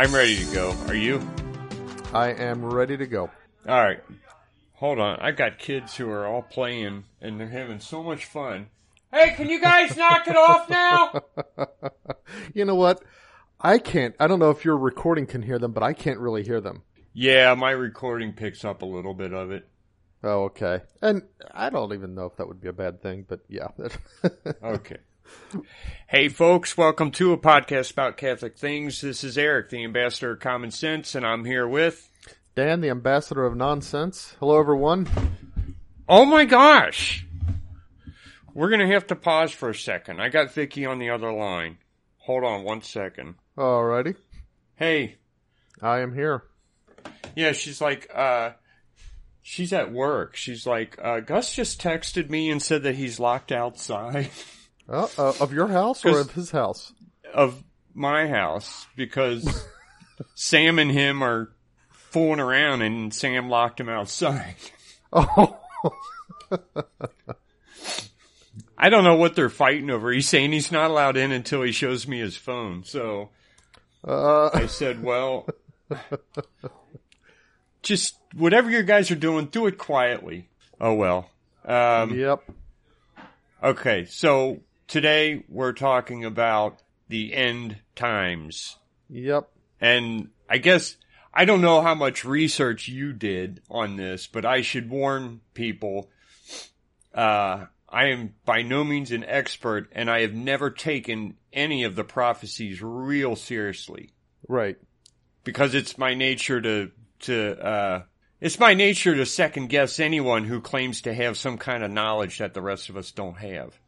I'm ready to go. Are you? I am ready to go. All right. Hold on. I've got kids who are all playing and they're having so much fun. Hey, can you guys knock it off now? You know what? I can't. I don't know if your recording can hear them, but I can't really hear them. Yeah, my recording picks up a little bit of it. Oh, okay. And I don't even know if that would be a bad thing, but yeah. Okay. Hey, folks, welcome to a podcast about Catholic things. This is Eric, the ambassador of common sense, and I'm here with. Dan, the ambassador of nonsense. Hello, everyone. Oh my gosh! We're gonna have to pause for a second. I got Vicky on the other line. Hold on one second. Alrighty. Hey, I am here. yeah, she's like, uh, she's at work. She's like, uh, Gus just texted me and said that he's locked outside Uh, uh, of your house or of his house? of my house because Sam and him are fooling around and Sam locked him outside. Oh, I don't know what they're fighting over. He's saying he's not allowed in until he shows me his phone. So uh, I said, well, just whatever you guys are doing, do it quietly. Oh well. Um, yep. Okay, so today we're talking about the end times. Yep. And I guess I don't know how much research you did on this, but I should warn people. Uh, I am by no means an expert, and I have never taken any of the prophecies real seriously Right. because it's my nature to to uh, it's my nature to second guess anyone who claims to have some kind of knowledge that the rest of us don't have.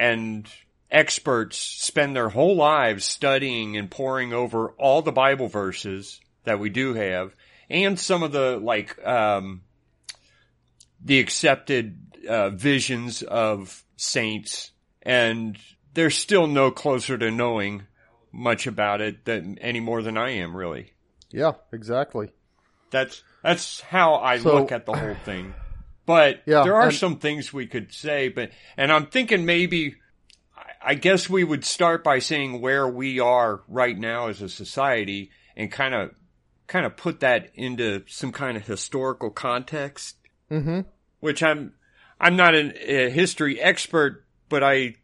And experts spend their whole lives studying and poring over all the Bible verses that we do have and some of the like um, the accepted uh, visions of saints and they're still no closer to knowing much about it than any more than I am really. Yeah, exactly. That's that's how I So- look at the whole thing. But Yeah, there are and- some things we could say, but and I'm thinking maybe I- guess we would start by saying where we are right now as a society and kind of kind of put that into some kind of historical context, Mm-hmm. which I'm I'm not an, a history expert, but I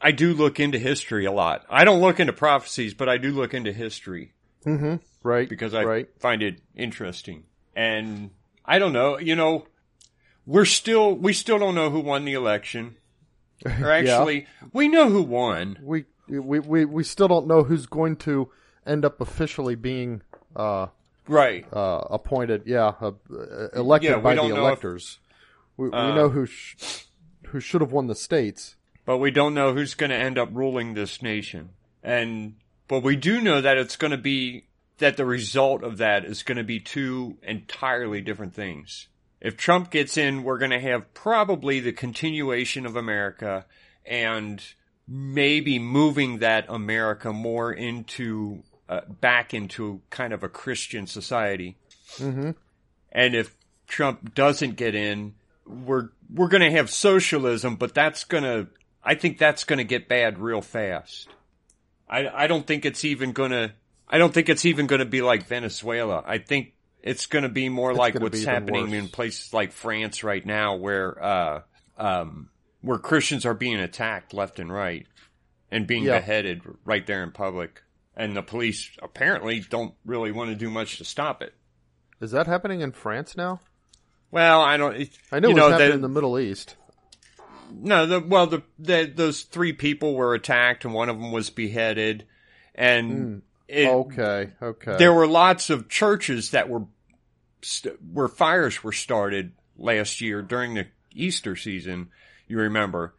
I do look into history a lot. I don't look into prophecies, but I do look into history Mm-hmm. Right. because I right. find it interesting. And I don't know, you know, we're still we still don't know who won the election. Or actually, we know who won. We, we we we still don't know who's going to end up officially being uh, Right. uh, appointed. Yeah, uh, elected Yeah, by the don't if- electors. we we Uh, know who sh- who should have won the states. But we don't know who's going to end up ruling this nation. And but we do know that it's going to be that the result of that is going to be two entirely different things. If Trump gets in, we're going to have probably the continuation of America and maybe moving that America more into uh, back into kind of a Christian society. Mm-hmm. And if Trump doesn't get in, we're we're going to have socialism, but that's going to I think that's going to get bad real fast. I I don't think it's even going to I don't think it's even going to be like Venezuela. I think it's going to be more like what's happening in places like France right now where uh um where Christians are being attacked left and right and being Yeah. beheaded right there in public. And the police apparently don't really want to do much to stop it. Is that happening in France now? Well, I don't. It, I know you know, happening in the Middle East. No, the well, the, the those three people were attacked, and one of them was beheaded, and it, Okay, okay. there were lots of churches that were st- where fires were started last year during the Easter season. You remember,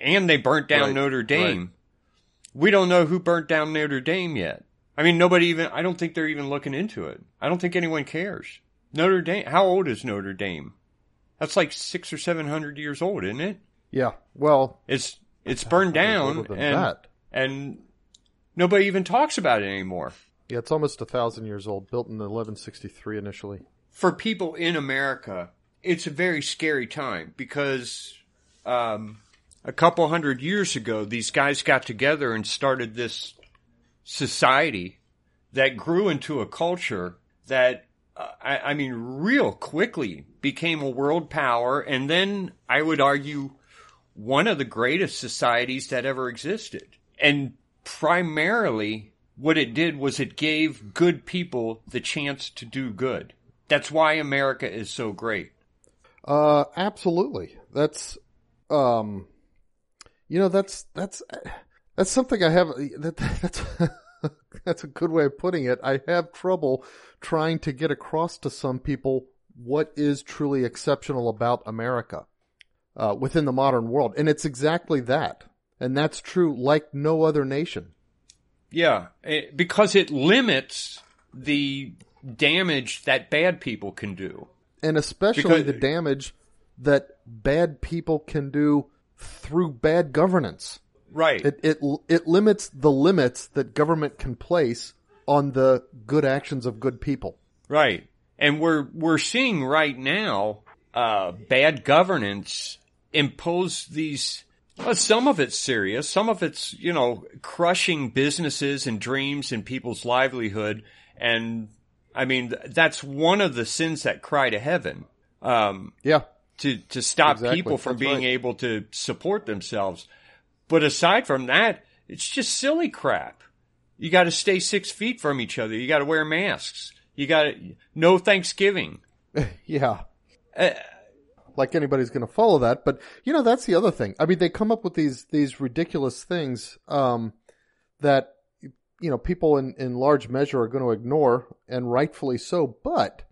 and they burnt down Right, Notre Dame. We don't know who burnt down Notre Dame yet. I mean, nobody even. I don't think they're even looking into it. I don't think anyone cares. Notre Dame. How old is Notre Dame? That's like six or seven hundred years old, isn't it? yeah. Well, It's it's burned down and that. and nobody even talks about it anymore. Yeah, it's almost a thousand years old. Built in 1163 initially. For people in America, it's a very scary time because um, a couple hundred years ago, these guys got together and started this society that grew into a culture that uh, I, I mean, real quickly became a world power, and then I would argue one of the greatest societies that ever existed. And primarily, what it did was it gave good people the chance to do good. That's why America is so great. Uh, absolutely. That's, um, you know, that's that's that's something I have. That that's that's a good way of putting it. I have trouble trying to get across to some people what is truly exceptional about America uh, within the modern world, and it's exactly that, and that's true like no other nation. Yeah, eh, because it limits the damage that bad people can do, and especially because, the damage that bad people can do through bad governance. Right. It, it, it limits the limits that government can place on the good actions of good people. Right. And we're, we're seeing right now, uh, bad governance impose these, well, some of it's serious. Some of it's, you know, crushing businesses and dreams and people's livelihood. And I mean, that's one of the sins that cry to heaven. Um, yeah to to stop exactly. people from That's being right. able to support themselves. But aside from that, it's just silly crap. You got to stay six feet from each other. You got to wear masks. You got to no Thanksgiving. yeah. Uh, like anybody's going to follow that, but you know that's the other thing. I mean, they come up with these these ridiculous things um, that you know people in in large measure are going to ignore, and rightfully so. But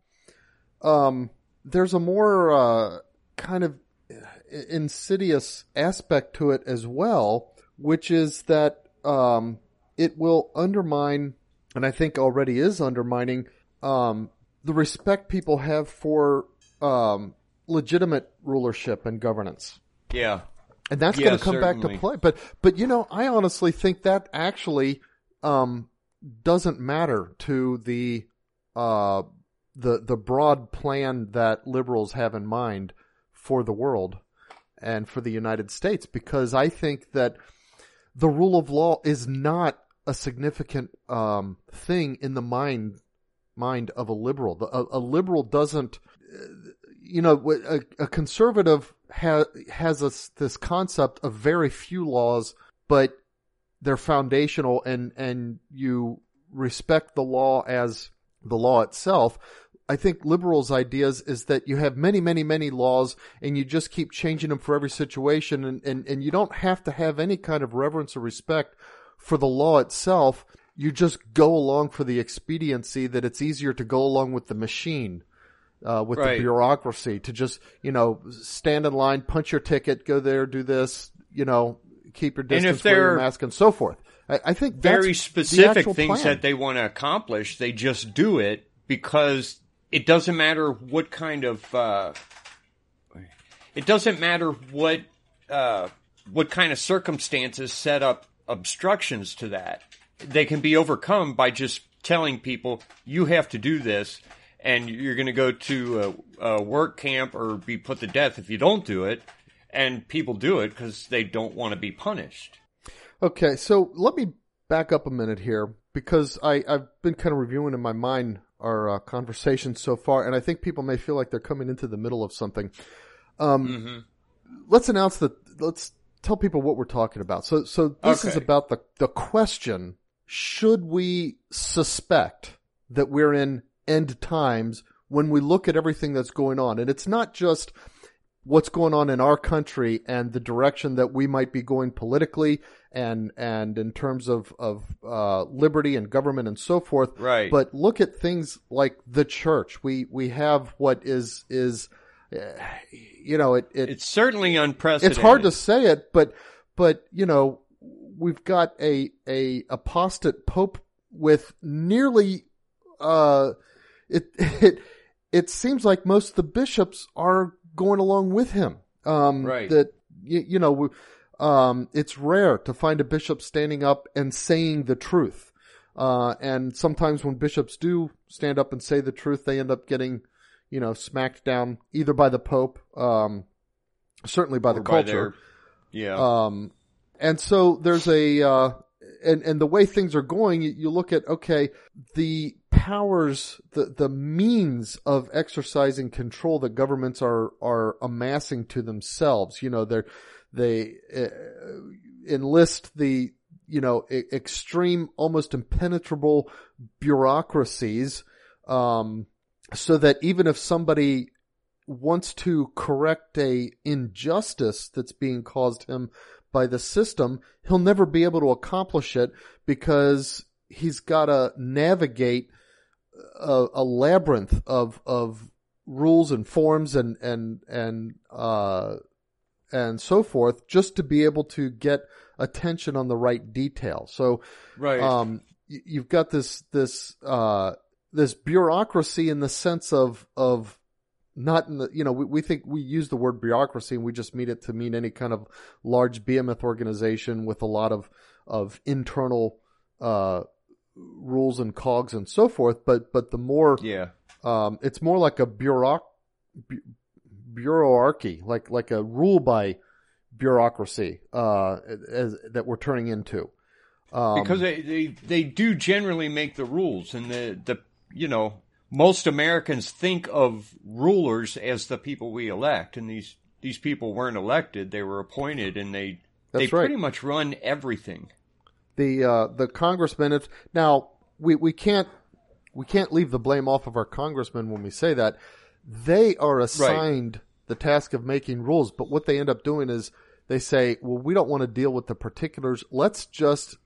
um, there's a more uh, kind of insidious aspect to it as well, which is that um, it will undermine, and I think already is undermining, um, the respect people have for um, legitimate rulership and governance. Yeah. And that's yeah, going to come certainly. back to play. But, but you know, I honestly think that actually um, doesn't matter to the uh, the the broad plan that liberals have in mind for the world and for the United States because I think that the rule of law is not a significant um, thing in the mind mind of a liberal. A, a liberal doesn't, you know, a, a conservative ha- has a, this concept of very few laws, but they're foundational, and and you respect the law as the law itself. I think liberals' ideas is that you have many, many, many laws and you just keep changing them for every situation and, and, and you don't have to have any kind of reverence or respect for the law itself. You just go along for the expediency that it's easier to go along with the machine. Uh, with right. the bureaucracy to just, you know, stand in line, punch your ticket, go there, do this, you know, keep your distance, wear your mask, and so forth. I, I think very specific things plan. that they want to accomplish. They just do it because it doesn't matter what kind of uh, it doesn't matter what uh, what kind of circumstances set up obstructions to that. They can be overcome by just telling people you have to do this, and you're going to go to a, a work camp or be put to death if you don't do it. And people do it because they don't want to be punished. Okay, so let me back up a minute here because I, I've been kind of reviewing in my mind our uh, conversation so far, and I think people may feel like they're coming into the middle of something. Um, mm-hmm. Let's announce that. Let's tell people what we're talking about. So, so this okay. is about the the question: Should we suspect that we're in end times when we look at everything that's going on? And it's not just what's going on in our country and the direction that we might be going politically and and in terms of of uh, liberty and government and so forth. Right. But look at things like the church. We we have what is is uh, you know it, it it's certainly unprecedented. It's hard to say it, but but you know we've got a a apostate pope with nearly uh it it it seems like most of the bishops are going along with him. Um, right. That you, you know um, it's rare to find a bishop standing up and saying the truth. Uh, and sometimes when bishops do stand up and say the truth, they end up getting, you know, smacked down either by the Pope, um, certainly by or the by culture. Their, yeah. Um, and so there's a, uh, and and the way things are going, you, you look at okay, the powers, the the means of exercising control that governments are are amassing to themselves. You know, they're they uh, enlist the you know extreme, almost impenetrable bureaucracies, um, so that even if somebody wants to correct a injustice that's being caused him by the system, he'll never be able to accomplish it because he's got to navigate a, a, labyrinth of of rules and forms and and and uh, and so forth just to be able to get attention on the right detail. So, right. Um, you've got this this uh, this bureaucracy in the sense of of not in the, you know, we, we think we use the word bureaucracy and we just mean it to mean any kind of large behemoth organization with a lot of, of internal, uh, rules and cogs and so forth. But, but the more, yeah, um, it's more like a bureauc, bu- bureaucracy, like, like a rule by bureaucracy, uh, as, that we're turning into. Um, because they, they, they do generally make the rules and the, the, you know, most Americans think of rulers as the people we elect, and these these people weren't elected; they were appointed, and they they right. pretty much run everything. The uh, the congressmen. now we we can't we can't leave the blame off of our congressmen when we say that they are assigned right. the task of making rules, but what they end up doing is they say, "Well, we don't want to deal with the particulars. Let's just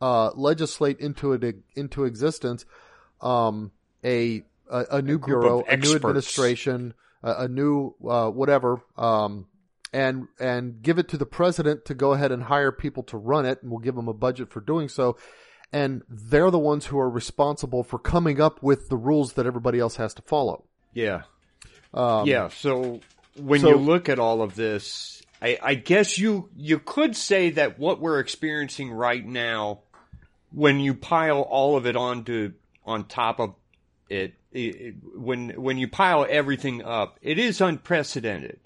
uh, legislate into it into existence." Um, a a, a new a bureau, a new administration, a, a new uh, whatever, um, and and give it to the president to go ahead and hire people to run it, and we'll give them a budget for doing so. And they're the ones who are responsible for coming up with the rules that everybody else has to follow. Yeah, um, yeah. So when so, you look at all of this, I, I guess you you could say that what we're experiencing right now, when you pile all of it onto on top of it, it, when when you pile everything up, it is unprecedented.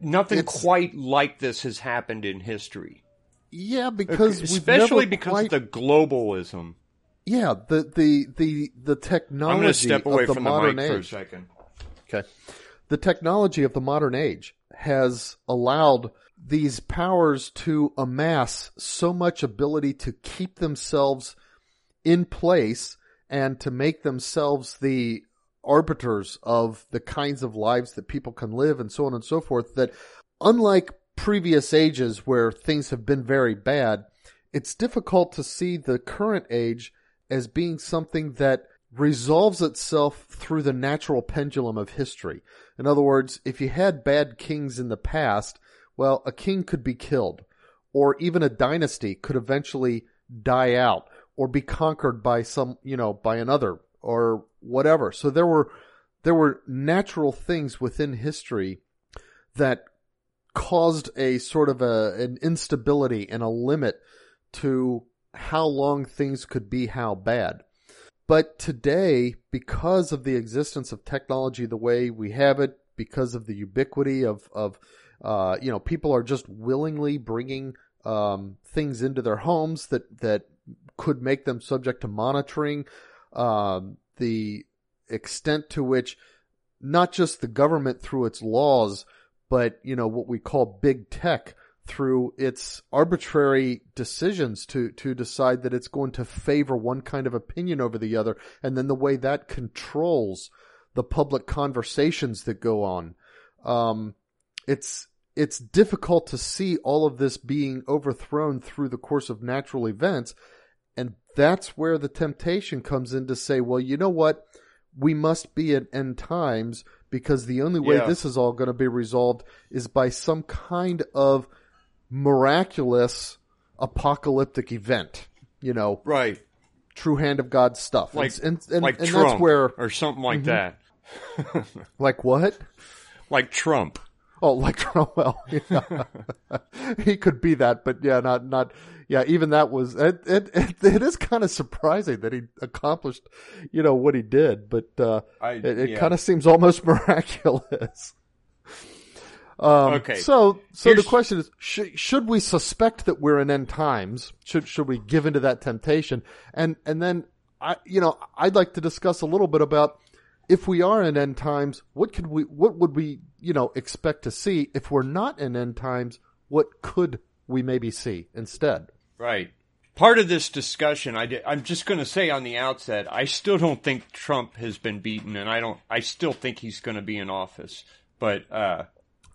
Nothing it's, quite like this has happened in history. Yeah, because especially because quite... of the globalism. Yeah, the the the the technology. I'm going to step away from the mic age. for a second. Okay, the technology of the modern age has allowed these powers to amass so much ability to keep themselves in place and to make themselves the arbiters of the kinds of lives that people can live and so on and so forth that unlike previous ages where things have been very bad, it's difficult to see the current age as being something that resolves itself through the natural pendulum of history. In other words, if you had bad kings in the past, well, a king could be killed, or even a dynasty could eventually die out or be conquered by some, you know, by another or whatever. So there were, there were natural things within history that caused a sort of a, an instability and a limit to how long things could be how bad. But today, because of the existence of technology the way we have it, because of the ubiquity of, of uh, you know, people are just willingly bringing um, things into their homes that, that could make them subject to monitoring. Um, the extent to which not just the government through its laws, but you know what we call big tech through its arbitrary decisions to to decide that it's going to favor one kind of opinion over the other, and then the way that controls the public conversations that go on. Um, it's it's difficult to see all of this being overthrown through the course of natural events. And that's where the temptation comes in to say, well, you know what? We must be at end times because the only way yeah. this is all going to be resolved is by some kind of miraculous apocalyptic event, you know? Right. True hand of God stuff. Like, and, and, like and Trump that's where, or something like mm-hmm. that. like what? Like Trump. Oh, like Cromwell. Yeah. he could be that, but yeah, not not. Yeah, even that was it. It, it, it is kind of surprising that he accomplished, you know, what he did. But uh, I, it, it yeah. kind of seems almost miraculous. Um, okay. So, so Here's... the question is: should, should we suspect that we're in end times? Should should we give into that temptation? And and then I, you know, I'd like to discuss a little bit about if we are in end times, what could we, what would we, you know, expect to see? If we're not in end times, what could we maybe see instead? Right. Part of this discussion, I am just going to say on the outset, I still don't think Trump has been beaten, and I don't. I still think he's going to be in office. But uh,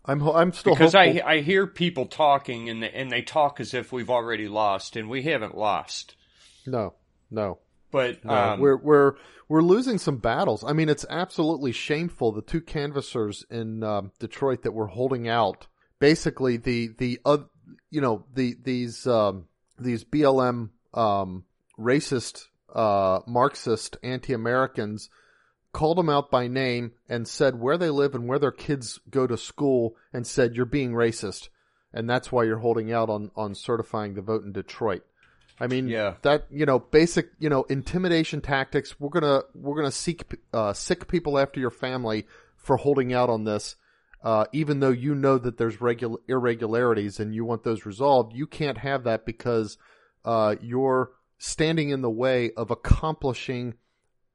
I'm I'm still because hopeful. I I hear people talking and they, and they talk as if we've already lost, and we haven't lost. No, no. But no, um, we're we're we're losing some battles. I mean, it's absolutely shameful. The two canvassers in um, Detroit that were holding out, basically the the uh, you know the these um, these BLM um, racist, uh, Marxist, anti-Americans called them out by name and said where they live and where their kids go to school and said you're being racist and that's why you're holding out on on certifying the vote in Detroit. I mean, yeah. that you know, basic you know, intimidation tactics. We're gonna we're gonna seek uh, sick people after your family for holding out on this, uh, even though you know that there's regular irregularities and you want those resolved. You can't have that because uh, you're standing in the way of accomplishing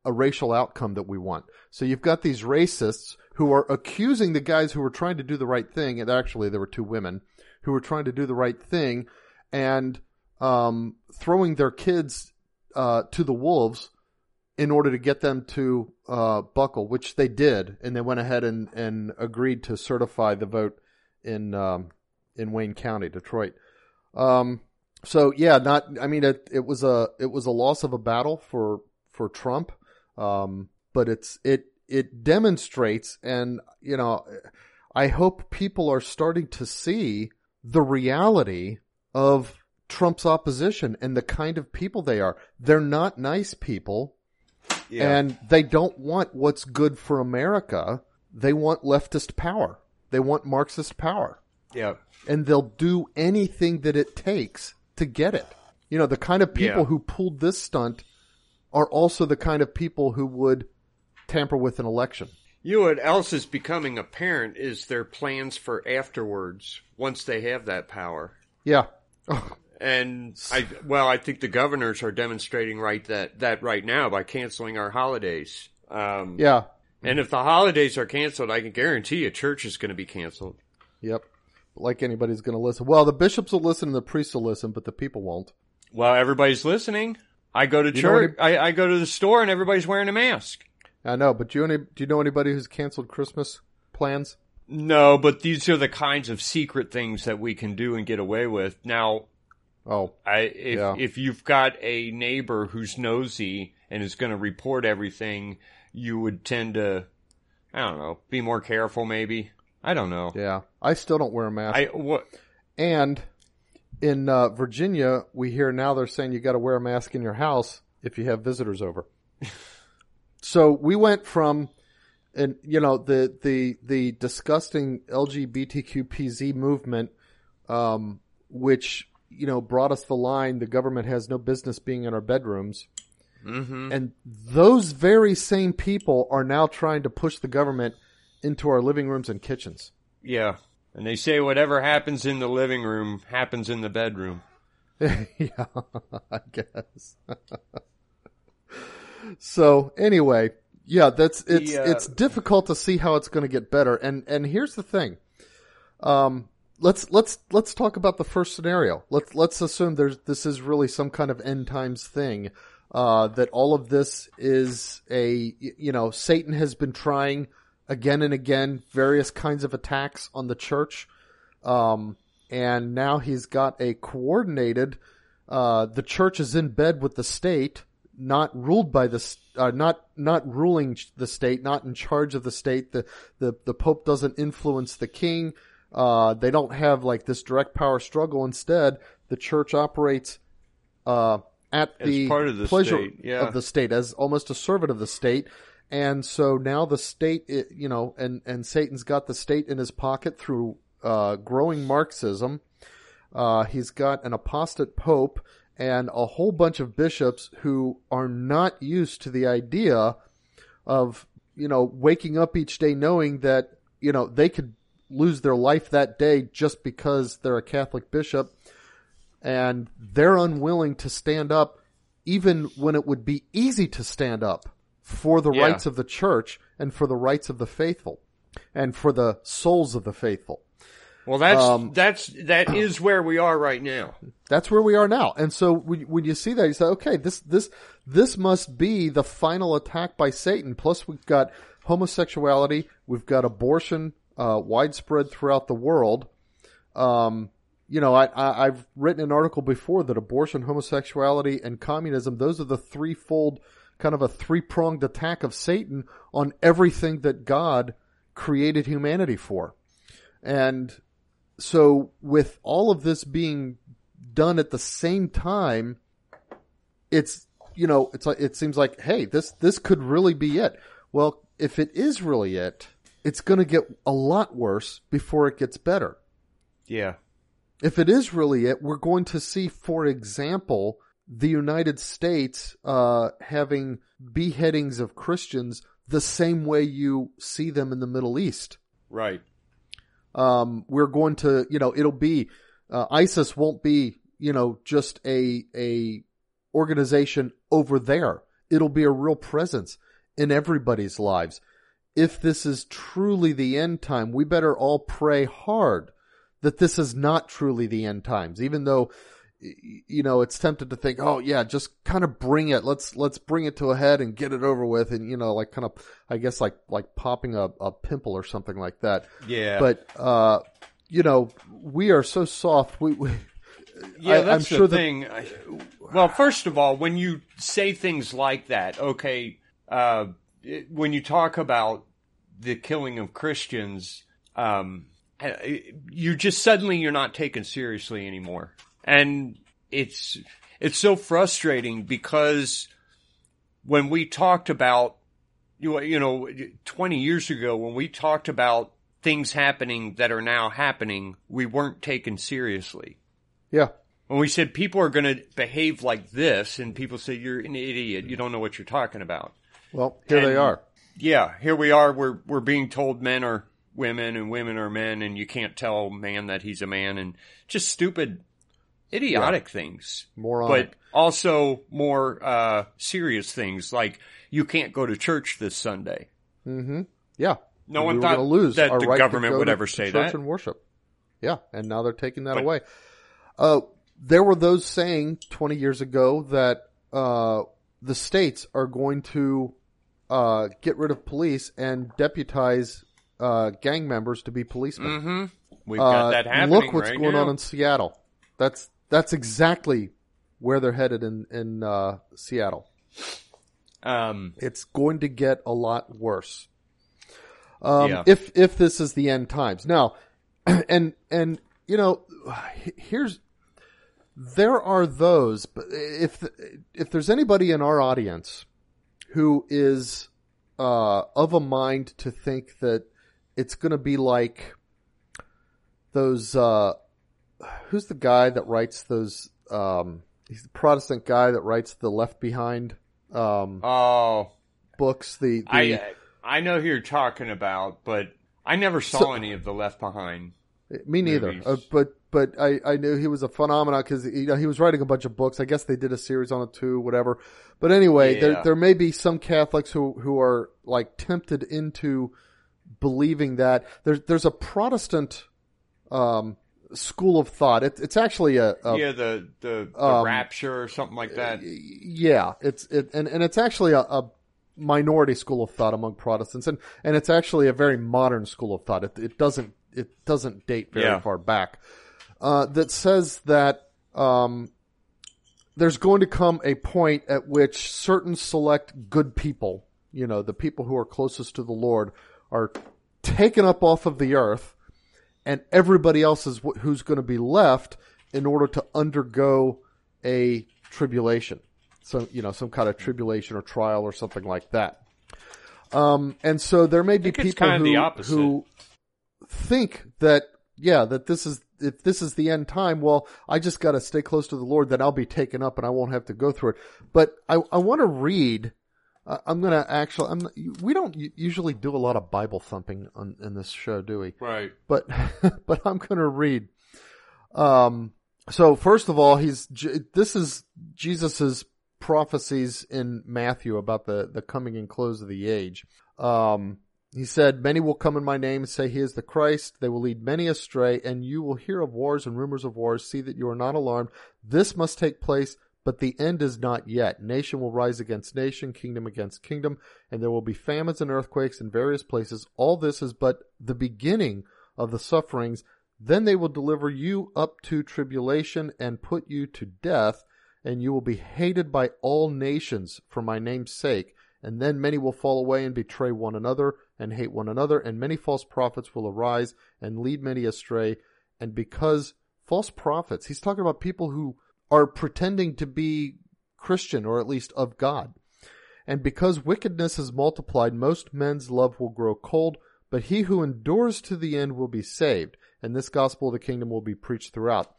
a racial outcome that we want. So you've got these racists who are accusing the guys who were trying to do the right thing, and actually there were two women who were trying to do the right thing, and um, throwing their kids uh, to the wolves in order to get them to uh, buckle, which they did, and they went ahead and, and agreed to certify the vote in um, in Wayne County, Detroit. Um, so yeah, not I mean it, it was a it was a loss of a battle for for Trump, um, but it's it it demonstrates, and you know, I hope people are starting to see the reality of Trump's opposition and the kind of people they are. They're not nice people. Yeah. And they don't want what's good for America. They want leftist power. They want Marxist power. Yeah. And they'll do anything that it takes to get it. You know, the kind of people yeah. who pulled this stunt are also the kind of people who would tamper with an election. You know what else is becoming apparent is their plans for afterwards once they have that power. Yeah. Oh, And I well, I think the governors are demonstrating right that that right now by canceling our holidays. Um, yeah. And if the holidays are canceled, I can guarantee you church is going to be canceled. Yep. Like anybody's going to listen. Well, the bishops will listen and the priests will listen, but the people won't. Well, everybody's listening. I go to you church. Any... I, I go to the store and everybody's wearing a mask. I know, but do you, any, do you know anybody who's canceled Christmas plans? No, but these are the kinds of secret things that we can do and get away with. Now, Oh, I if yeah. if you've got a neighbor who's nosy and is going to report everything, you would tend to, I don't know, be more careful. Maybe I don't know. Yeah, I still don't wear a mask. I what? And in uh, Virginia, we hear now they're saying you got to wear a mask in your house if you have visitors over. so we went from, and you know the the the disgusting LGBTQPZ movement, um, which you know, brought us the line, the government has no business being in our bedrooms. Mm-hmm. And those very same people are now trying to push the government into our living rooms and kitchens. Yeah. And they say whatever happens in the living room happens in the bedroom. yeah, I guess. so anyway, yeah, that's it's uh, it's difficult to see how it's going to get better. And and here's the thing. Um let's let's let's talk about the first scenario. Let's let's assume there's this is really some kind of end times thing. Uh, that all of this is a you know Satan has been trying again and again various kinds of attacks on the church, um, and now he's got a coordinated. Uh, the church is in bed with the state, not ruled by the uh, not not ruling the state, not in charge of the state. The the the pope doesn't influence the king. Uh, they don't have like this direct power struggle. Instead, the church operates uh, at the, the pleasure state, yeah. of the state as almost a servant of the state. And so now the state, you know, and, and Satan's got the state in his pocket through uh, growing Marxism. Uh, he's got an apostate pope and a whole bunch of bishops who are not used to the idea of, you know, waking up each day knowing that, you know, they could lose their life that day just because they're a Catholic bishop, and they're unwilling to stand up, even when it would be easy to stand up for the yeah. rights of the church and for the rights of the faithful and for the souls of the faithful. Well, that's um, that's that is where we are right now. That's where we are now. And so when, when you see that, you say, okay, this this this must be the final attack by Satan. Plus, we've got homosexuality, we've got abortion uh, widespread throughout the world. Um, you know, I, I I've written an article before that abortion, homosexuality, and communism those are the threefold kind of a three pronged attack of Satan on everything that God created humanity for. And so with all of this being done at the same time, it's, you know, it's like, it seems like, hey, this, this could really be it. Well, if it is really it, it's going to get a lot worse before it gets better. Yeah. If it is really it, we're going to see, for example, the United States uh, having beheadings of Christians the same way you see them in the Middle East. Right. Um, we're going to, you know, it'll be uh, ISIS won't be, you know, just a a organization over there. It'll be a real presence in everybody's lives. If this is truly the end time, we better all pray hard that this is not truly the end times, even though you know, it's tempted to think, oh yeah, just kind of bring it. Let's let's bring it to a head and get it over with, and you know, like kind of, I guess like like popping a, a pimple or something like that. Yeah. But uh, you know, we are so soft. We, we yeah, I, that's am sure the thing. That... Well, first of all, when you say things like that, okay, uh, when you talk about the killing of Christians, um, uh, you just suddenly you're not taken seriously anymore. And it's, it's so frustrating because when we talked about, you you know, 20 years ago, when we talked about things happening that are now happening, we weren't taken seriously. Yeah. When we said people are going to behave like this and people say you're an idiot, you don't know what you're talking about. Well, here and, they are. Yeah, here we are. We're, we're being told men are women and women are men and you can't tell man that he's a man and just stupid idiotic yeah. things, moronic, but also more uh, serious things like you can't go to church this Sunday. Mm-hmm. Yeah, no and one we thought lose that the right government would ever say church that. and worship. Yeah, and now they're taking that but, away. Uh, there were those saying 20 years ago that uh, the states are going to uh, get rid of police and deputize uh, gang members to be policemen. Mm-hmm. We've got uh, that happening. Look what's right going now. on in Seattle. That's that's exactly where they're headed in in uh, Seattle. Um, it's going to get a lot worse. Um, yeah. if if this is the end times now, and and you know, here's there are those, but if if there's anybody in our audience who is uh, of a mind to think that it's going to be like those uh, who's the guy that writes those? Um, he's the Protestant guy that writes the Left Behind. Um, oh, books. The, the I I know who you're talking about, but I never saw so, any of the Left Behind. Me neither. Uh, but but I, I knew he was a phenomenon because you know, he was writing a bunch of books. I guess they did a series on it too, whatever. But anyway, yeah. there there may be some Catholics who who are like tempted into believing that there's there's a Protestant um, school of thought. It, it's actually a, a, yeah the the, the um, rapture or something like that. Yeah, it's it and, and it's actually a, a, minority school of thought among Protestants, and and it's actually a very modern school of thought. It, it doesn't it doesn't date very yeah. far back. Uh, that says that um, there's going to come a point at which certain select good people, you know, the people who are closest to the Lord, are taken up off of the earth and everybody else is wh- who's going to be left in order to undergo a tribulation. So, you know, some kind of tribulation or trial or something like that. Um, and so there may be people who, who think that, yeah, that this is, if this is the end time, well, I just got to stay close to the Lord, then I'll be taken up and I won't have to go through it. But I, I want to read Uh, I'm gonna actually. I'm. We don't usually do a lot of Bible thumping on in this show, do we? Right. But but I'm gonna read. Um. So first of all, he's this is Jesus's prophecies in Matthew about the the coming and close of the age. Um. He said, Many will come in my name and say he is the Christ. They will lead many astray, and you will hear of wars and rumors of wars. See that you are not alarmed. This must take place, but the end is not yet. Nation will rise against nation, kingdom against kingdom, and there will be famines and earthquakes in various places. All this is but the beginning of the sufferings. Then they will deliver you up to tribulation and put you to death, and you will be hated by all nations for my name's sake. And then many will fall away and betray one another and hate one another, and many false prophets will arise and lead many astray. And because false prophets, he's talking about people who are pretending to be Christian or at least of God. And because wickedness is multiplied, most men's love will grow cold, but he who endures to the end will be saved, and this gospel of the kingdom will be preached throughout.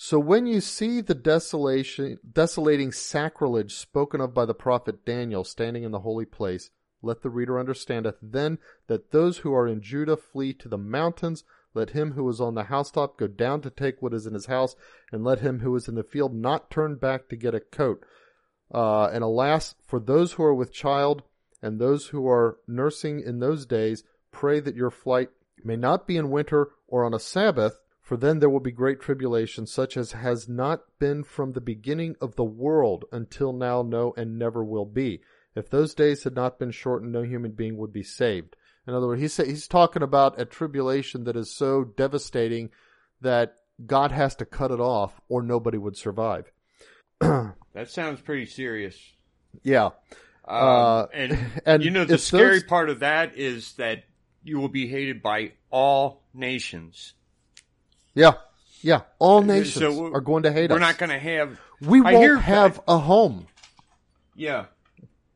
So when you see the desolation, desolating sacrilege spoken of by the prophet Daniel standing in the holy place, let the reader understandeth then that those who are in Judah flee to the mountains. Let him who is on the housetop go down to take what is in his house, and let him who is in the field not turn back to get a coat. Uh, and alas, for those who are with child and those who are nursing in those days, pray that your flight may not be in winter or on a Sabbath, for then there will be great tribulation, such as has not been from the beginning of the world until now, no, and never will be. If those days had not been shortened, no human being would be saved. In other words, he's, he's talking about a tribulation that is so devastating that God has to cut it off or nobody would survive. that sounds pretty serious. Yeah. Um, uh, and, and you know, the scary those... part of that is that you will be hated by all nations. Yeah. Yeah. All nations so are going to hate we're us. We're not going to have. We I won't have a home. Yeah.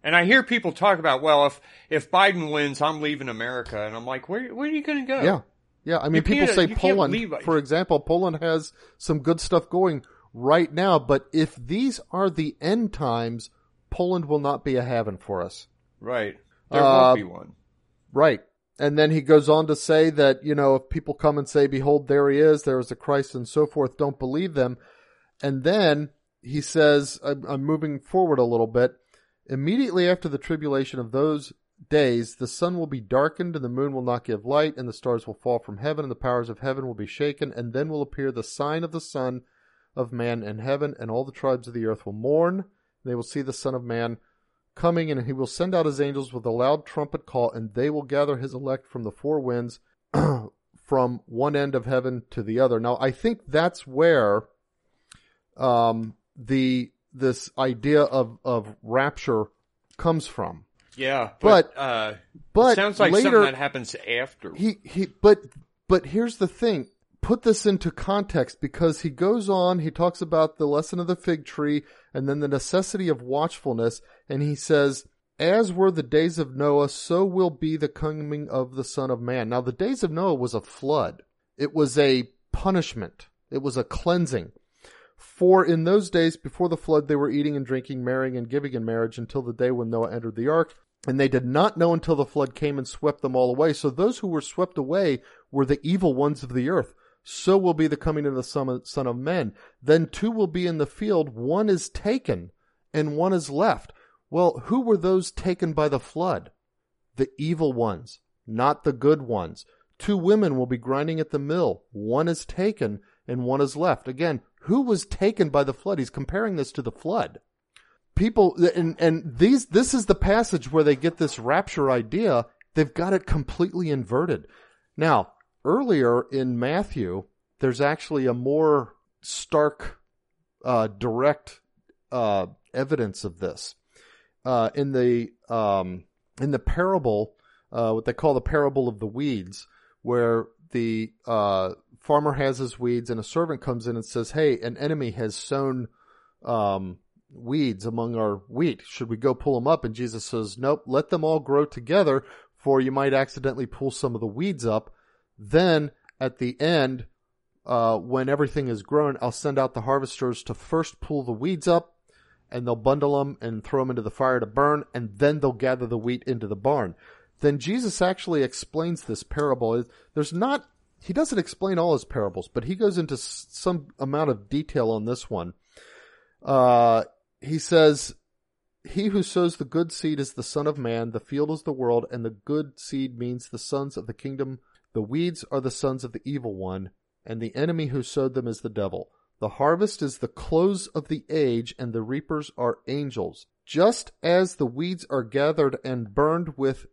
And I hear people talk about, well, if, if Biden wins, I'm leaving America. And I'm like, where, where are you going to go? Yeah. Yeah. I mean, you people say Poland, for example, Poland has some good stuff going right now, but if these are the end times, Poland will not be a haven for us. Right. There uh, won't be one. Right. And then he goes on to say that, you know, if people come and say, behold, there he is, there is a Christ and so forth, don't believe them. And then he says, I'm, I'm moving forward a little bit. Immediately after the tribulation of those days, the sun will be darkened and the moon will not give light and the stars will fall from heaven and the powers of heaven will be shaken. And then will appear the sign of the Son of Man in heaven and all the tribes of the earth will mourn. They will see the Son of Man coming, and he will send out his angels with a loud trumpet call, and they will gather his elect from the four winds, from one end of heaven to the other. Now, I think that's where um, the this idea of of rapture comes from. Yeah, but but, uh, but sounds like later, something that happens after. He he, but but here's the thing: put this into context because he goes on, he talks about the lesson of the fig tree and then the necessity of watchfulness, and he says, As were the days of Noah, so will be the coming of the Son of Man. Now, the days of Noah was a flood, it was a punishment, it was a cleansing. For in those days before the flood, they were eating and drinking, marrying and giving in marriage until the day when Noah entered the ark. And they did not know until the flood came and swept them all away. So those who were swept away were the evil ones of the earth so will be the coming of the Son of Men. Then two will be in the field, one is taken, and one is left. Well, who were those taken by the flood? The evil ones, not the good ones. Two women will be grinding at the mill, one is taken, and one is left. Again, who was taken by the flood? He's comparing this to the flood. People, and, and these, this is the passage where they get this rapture idea. They've got it completely inverted. Now, earlier in Matthew, there's actually a more stark, uh, direct uh, evidence of this. Uh, in the um, in the parable, uh, what they call the parable of the weeds, where the uh, farmer has his weeds and a servant comes in and says, "Hey, an enemy has sown." Um, weeds among our wheat. Should we go pull them up? And Jesus says, nope, let them all grow together for you might accidentally pull some of the weeds up then at the end, uh, when everything is grown, I'll send out the harvesters to first pull the weeds up and they'll bundle them and throw them into the fire to burn, and then they'll gather the wheat into the barn. Then Jesus actually explains this parable. There's not, he doesn't explain all his parables, but he goes into some amount of detail on this one. Uh, he says, he who sows the good seed is the Son of Man, the field is the world, and the good seed means the sons of the kingdom. The weeds are the sons of the evil one, and the enemy who sowed them is the devil. The harvest is the close of the age, and the reapers are angels. Just as the weeds are gathered and burned with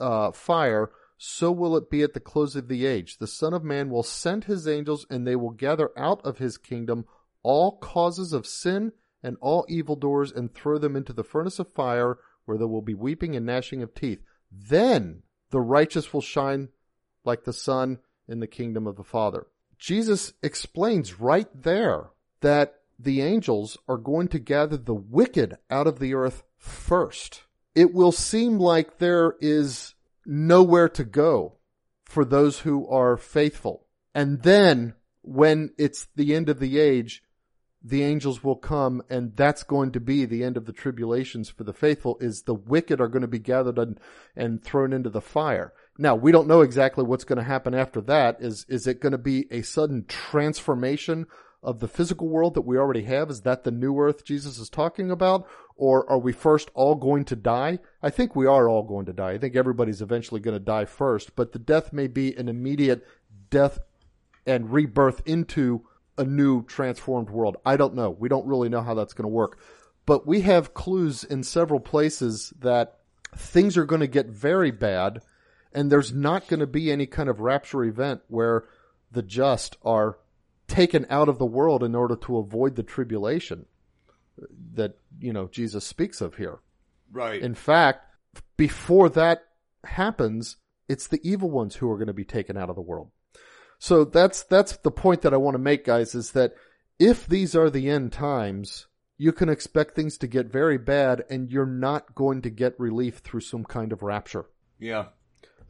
uh, fire, so will it be at the close of the age. The Son of Man will send his angels, and they will gather out of his kingdom all causes of sin and all evildoers, and throw them into the furnace of fire, where there will be weeping and gnashing of teeth. Then the righteous will shine like the Son in the kingdom of the Father. Jesus explains right there that the angels are going to gather the wicked out of the earth first. It will seem like there is nowhere to go for those who are faithful. And then when it's the end of the age, the angels will come and that's going to be the end of the tribulations for the faithful is the wicked are going to be gathered and, and thrown into the fire. Now, we don't know exactly what's going to happen after that. Is, is it going to be a sudden transformation of the physical world that we already have? Is that the new earth Jesus is talking about? Or are we first all going to die? I think we are all going to die. I think everybody's eventually going to die first, but the death may be an immediate death and rebirth into a new transformed world. I don't know. We don't really know how that's going to work. But we have clues in several places that things are going to get very bad and there's not going to be any kind of rapture event where the just are taken out of the world in order to avoid the tribulation that, you know, Jesus speaks of here. Right. In fact, before that happens, it's the evil ones who are going to be taken out of the world. So that's that's the point that I want to make, guys, is that if these are the end times, you can expect things to get very bad, and you're not going to get relief through some kind of rapture. Yeah,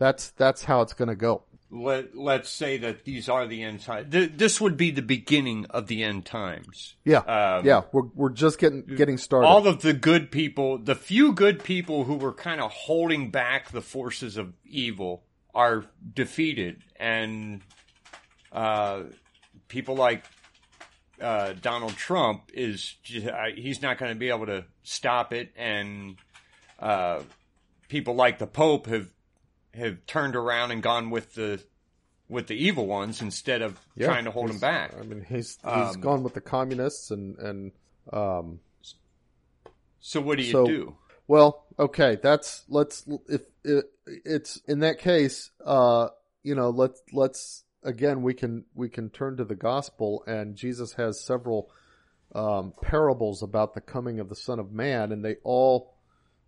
that's that's how it's going to go. Let Let's say that these are the end times. This would be the beginning of the end times. Yeah, um, yeah. We're we're just getting getting started. All of the good people, the few good people who were kind of holding back the forces of evil, are defeated, and uh, people like uh, Donald Trump is just, uh, he's not going to be able to stop it, and uh, people like the Pope have have turned around and gone with the with the evil ones instead of yeah, trying to hold him back. I mean, he's he's um, gone with the communists and and um. So what do you so, do? Well, okay, that's let's if it, it's in that case, uh, you know, let's let's again we can we can turn to the gospel and Jesus has several um, parables about the coming of the Son of Man, and they all,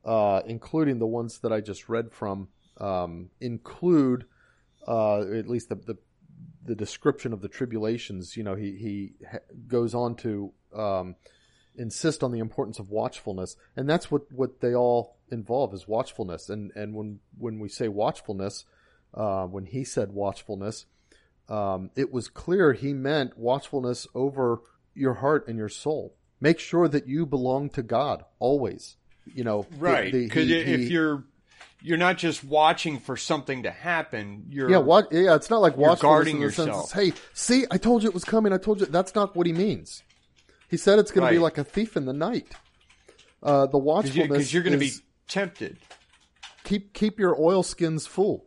uh, including the ones that I just read from, um, include uh, at least the, the, the description of the tribulations. You know, he he ha- goes on to um, insist on the importance of watchfulness, and that's what, what they all involve is watchfulness. And and when when we say watchfulness, uh, when he said watchfulness, um, it was clear he meant watchfulness over your heart and your soul. Make sure that you belong to God always. You know, right? Because if you're you're not just watching for something to happen. You're yeah, what? Yeah, it's not like watching guarding yourself. Sense, hey, see, I told you it was coming. I told you. That's not what he means. He said it's going right. to be like a thief in the night. Uh, the watchfulness because you, are going to be tempted. Keep keep your oil skins full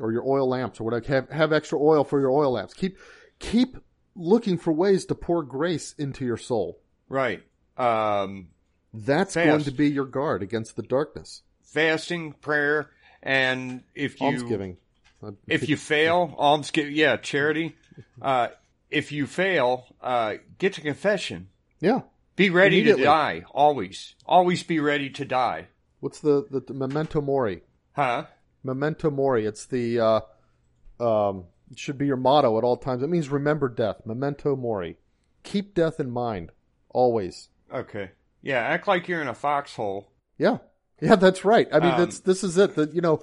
or your oil lamps or whatever. Have, have extra oil for your oil lamps. Keep, keep looking for ways to pour grace into your soul. Right. Um, That's fast. going to be your guard against the darkness. Fasting, prayer, and if you almsgiving. If you fail, almsgiving, yeah, charity. Uh, if you fail, uh, get to confession. Yeah. Be ready to die. Always, always be ready to die. What's the the, the memento mori? Huh? Memento mori. It's the uh, um, it should be your motto at all times. It means remember death. Memento mori. Keep death in mind always. Okay. Yeah, act like you're in a foxhole. Yeah. Yeah, that's right. I mean, um, that's this is it. That you know,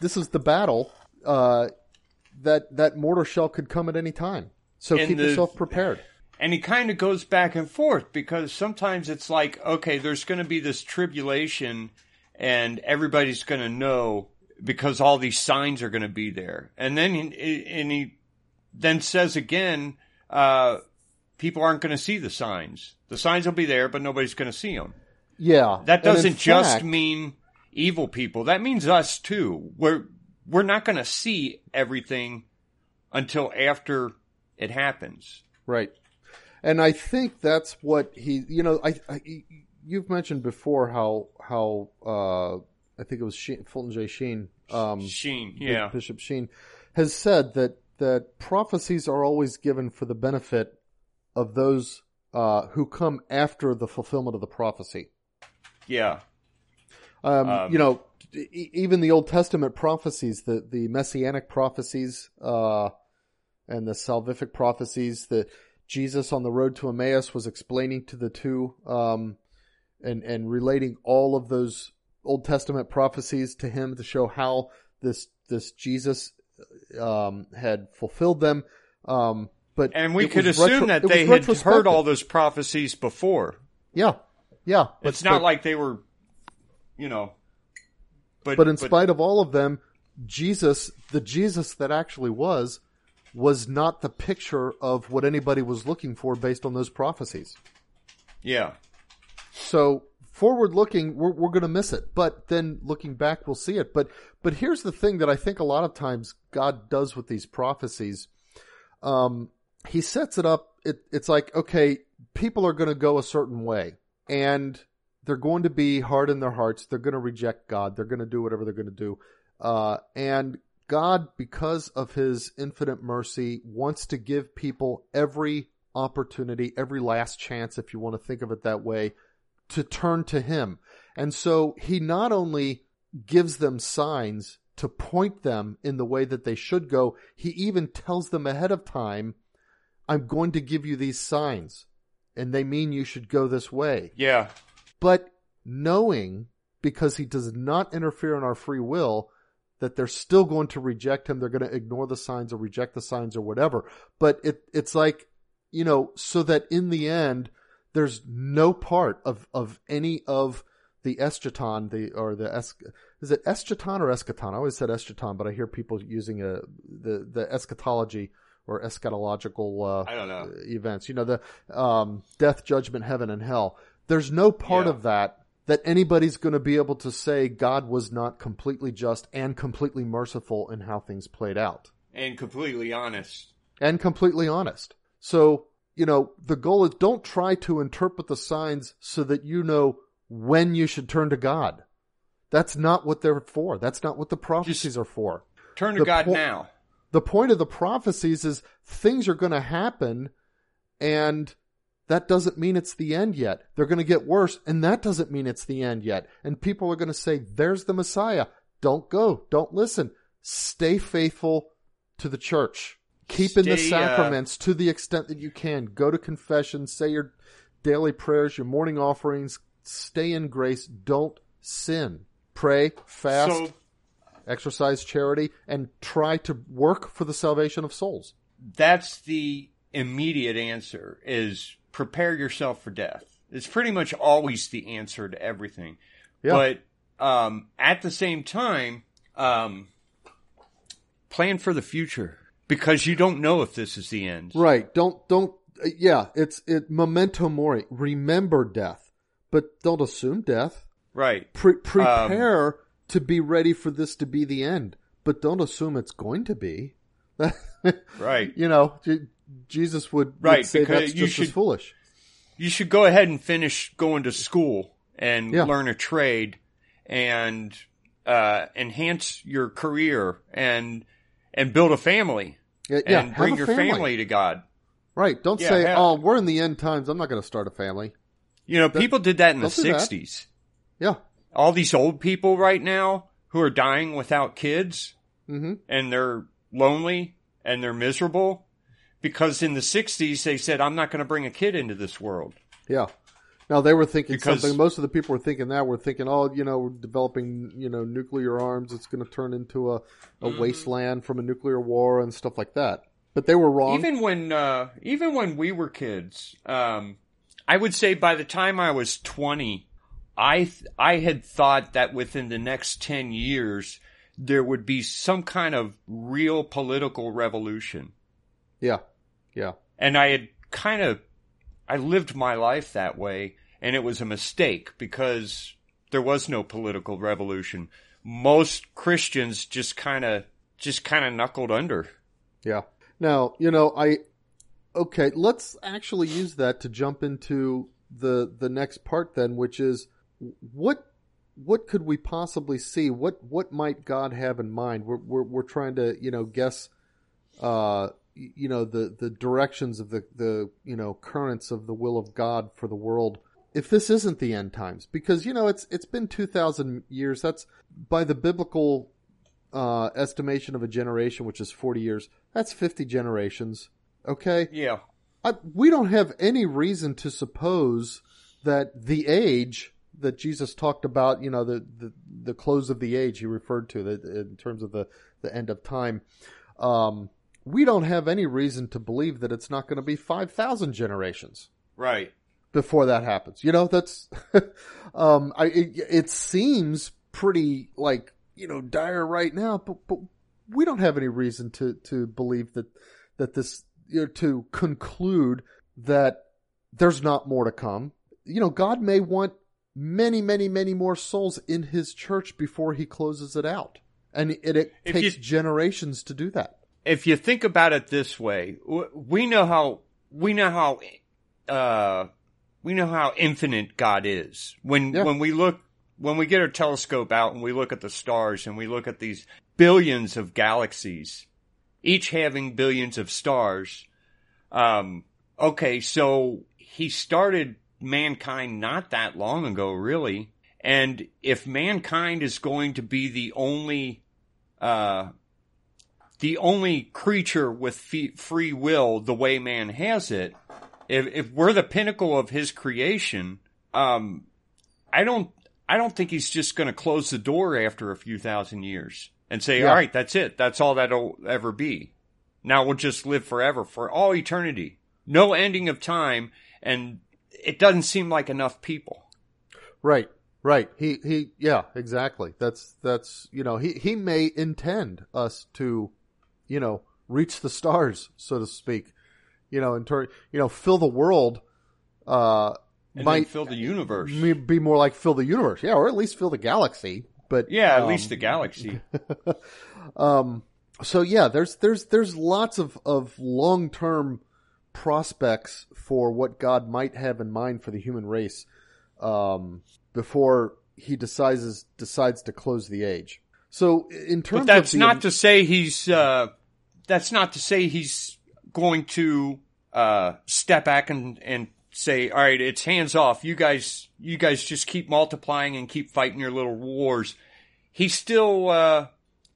this is the battle. Uh, that that mortar shell could come at any time. So keep the, yourself prepared. and he kind of goes back and forth because sometimes it's like, okay, there's going to be this tribulation and everybody's going to know because all these signs are going to be there. And then, he, and he then says again, uh, people aren't going to see the signs. The signs will be there, but nobody's going to see them. Yeah. That doesn't just fact, mean evil people. That means us too. We're, we're not going to see everything until after it happens. Right. And I think that's what he, you know, I, I you've mentioned before how, how, uh, I think it was Sheen, Fulton J. Sheen, um, Sheen, yeah. Bishop Sheen has said that, that prophecies are always given for the benefit of those, uh, who come after the fulfillment of the prophecy. Yeah. Um, um, you know, even the Old Testament prophecies, the, the messianic prophecies, uh, and the salvific prophecies that Jesus on the road to Emmaus was explaining to the two, um, and, and relating all of those Old Testament prophecies to him to show how this, this Jesus, um, had fulfilled them. Um, but and we could assume retro- that they had heard all those prophecies before. Yeah, yeah. But, it's not but, like they were, you know. But but in but, spite of all of them, Jesus, the Jesus that actually was, was not the picture of what anybody was looking for based on those prophecies. Yeah. So forward looking, we're, we're going to miss it. But then looking back, we'll see it. But, but here's the thing that I think a lot of times God does with these prophecies. Um, he sets it up. It, it's like, okay, people are going to go a certain way and they're going to be hard in their hearts. They're going to reject God. They're going to do whatever they're going to do. Uh, and God, because of his infinite mercy, wants to give people every opportunity, every last chance, if you want to think of it that way, to turn to him. And so he not only gives them signs to point them in the way that they should go, he even tells them ahead of time, I'm going to give you these signs and they mean you should go this way. Yeah. But knowing because he does not interfere in our free will that they're still going to reject him, they're going to ignore the signs or reject the signs or whatever. But it it's like, you know, so that in the end there's no part of of any of the eschaton, the or the es, is it eschaton or eschaton? I always said eschaton, but I hear people using a the the eschatology or eschatological uh, I don't know. events. You know, the um, death, judgment, heaven, and hell. There's no part yeah. of that that anybody's going to be able to say God was not completely just and completely merciful in how things played out. And completely honest. And completely honest. So, you know, the goal is don't try to interpret the signs so that you know when you should turn to God. That's not what they're for. That's not what the prophecies Just are for. Turn to the God po- now the point of the prophecies is things are going to happen and that doesn't mean it's the end yet. They're going to get worse and that doesn't mean it's the end yet. And people are going to say, there's the Messiah. Don't go. Don't listen. Stay faithful to the church. Keep Stay, in the uh, sacraments uh... to the extent that you can. Go to confession. Say your daily prayers, your morning offerings. Stay in grace. Don't sin. Pray, fast, so, exercise charity, and try to work for the salvation of souls. That's the immediate answer is prepare yourself for death. It's pretty much always the answer to everything. Yeah. But um, at the same time, um, plan for the future because you don't know if this is the end. Right. Don't don't. Uh, yeah. It's it memento mori. Remember death, but don't assume death. Right. Pre- prepare um, to be ready for this to be the end, but don't assume it's going to be. right. You know, Jesus would, right, would say that's you just should, as foolish. You should go ahead and finish going to school and yeah. learn a trade and uh, enhance your career and and build a family yeah, yeah. and bring your family. family. to God. Right. Don't yeah, say, have, "Oh, we're in the end times. I'm not going to start a family." You know, that, people did that in the '60s. Yeah all these old people right now who are dying without kids mm-hmm. and they're lonely and they're miserable because in the 60s they said i'm not going to bring a kid into this world yeah now they were thinking because, something most of the people were thinking that were thinking oh you know we're developing you know nuclear arms it's going to turn into a, a mm-hmm. wasteland from a nuclear war and stuff like that but they were wrong. Even when uh, even when we were kids, um, I would say by the time I was twenty, I th- I had thought that within the next ten years there would be some kind of real political revolution. Yeah, yeah. And I had kind of I lived my life that way, and it was a mistake because there was no political revolution. Most Christians just kind of just kind of knuckled under. Yeah. Now, you know, I okay, let's actually use that to jump into the the next part then, which is what what could we possibly see? What what might God have in mind? We're we're, we're trying to you know guess, uh, you know the the directions of the the you know currents of the will of God for the world. If this isn't the end times, because you know it's it's been two thousand years. That's by the biblical uh, estimation of a generation, which is 40 years, that's 50 generations. Okay? Yeah. I, we don't have any reason to suppose that the age that Jesus talked about, you know, the, the, the close of the age he referred to in terms of the, the end of time, um, we don't have any reason to believe that it's not going to be 5,000 generations. Right. Before that happens. You know, that's, um, I, it, it seems pretty like you know dire right now, but but we don't have any reason to to believe that that this you know, to conclude that there's not more to come. You know, God may want many, many, many more souls in His church before He closes it out, and it, it takes you, generations to do that. If you think about it this way, we know how we know how uh, we know how infinite God is. When yeah. when we look when we get our telescope out and we look at the stars and we look at these billions of galaxies, each having billions of stars, um, okay, so he started mankind not that long ago, really. And if mankind is going to be the only, uh, the only creature with free will the way man has it, if, if we're the pinnacle of his creation, um, I don't I don't think he's just going to close the door after a few thousand years and say, yeah. all right, that's it. That's all that'll ever be. Now we'll just live forever for all eternity. No ending of time. And it doesn't seem like enough people. Right. Right. He, he, yeah, exactly. That's, that's, you know, he, he may intend us to, you know, reach the stars, so to speak, you know, in turn, you know, fill the world, uh, and might fill the universe. Be more like fill the universe, yeah, or at least fill the galaxy. But yeah, at um, least the galaxy. um. So yeah, there's there's there's lots of of long term prospects for what God might have in mind for the human race, um, before He decides decides to close the age. So in terms, but that's not to say he's. Uh, that's not to say he's going to uh, step back and and say, all right, it's hands off. You guys, you guys just keep multiplying and keep fighting your little wars. He still, uh,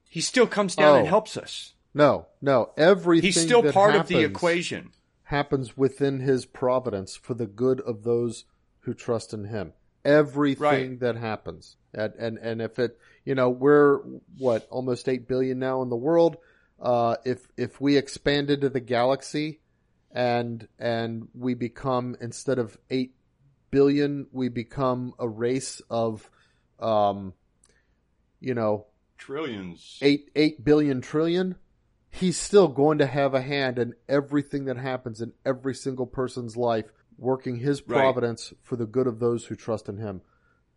he still comes down oh. and helps us. No, no, everything. He's still part of the equation. Happens within his providence for the good of those who trust in him. Everything right. that happens, and, and and if it, you know, we're what almost eight billion now in the world. Uh, if if we expanded to the galaxy, and and we become instead of eight billion, we become a race of, um, you know, trillions, eight eight billion trillion. He's still going to have a hand in everything that happens in every single person's life, working His providence right. for the good of those who trust in Him.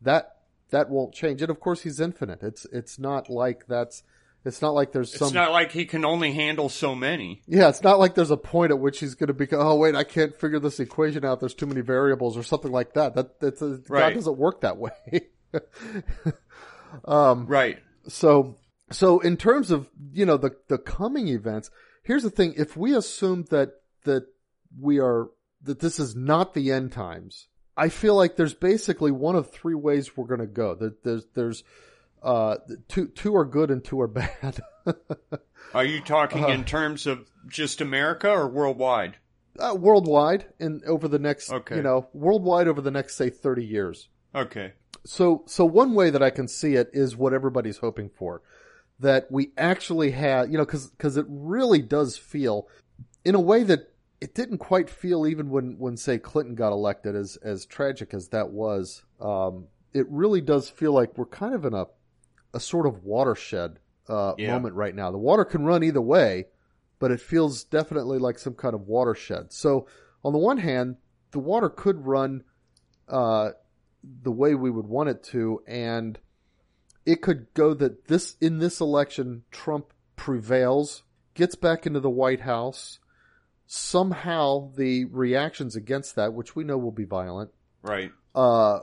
That that won't change. And of course, He's infinite. It's it's not like that's it's not like there's some. It's not like he can only handle so many. Yeah, it's not like there's a point at which he's going to be. Oh wait, I can't figure this equation out. There's too many variables or something like that. That that's a, right. God doesn't work that way. um, right. So so in terms of you know the the coming events, here's the thing: if we assume that that we are that this is not the end times, I feel like there's basically one of three ways we're going to go. That there's there's uh, two two are good and two are bad. are you talking uh, in terms of just America or worldwide? Uh, worldwide, and over the next, okay. you know, worldwide over the next say thirty years. Okay. So, so one way that I can see it is what everybody's hoping for, that we actually have, you know, because because it really does feel in a way that it didn't quite feel even when when say Clinton got elected as as tragic as that was. Um, it really does feel like we're kind of in a a sort of watershed uh, yeah. moment right now. The water can run either way, but it feels definitely like some kind of watershed. So on the one hand, the water could run uh, the way we would want it to, and it could go that this in this election Trump prevails, gets back into the White House. Somehow the reactions against that, which we know will be violent, right, uh,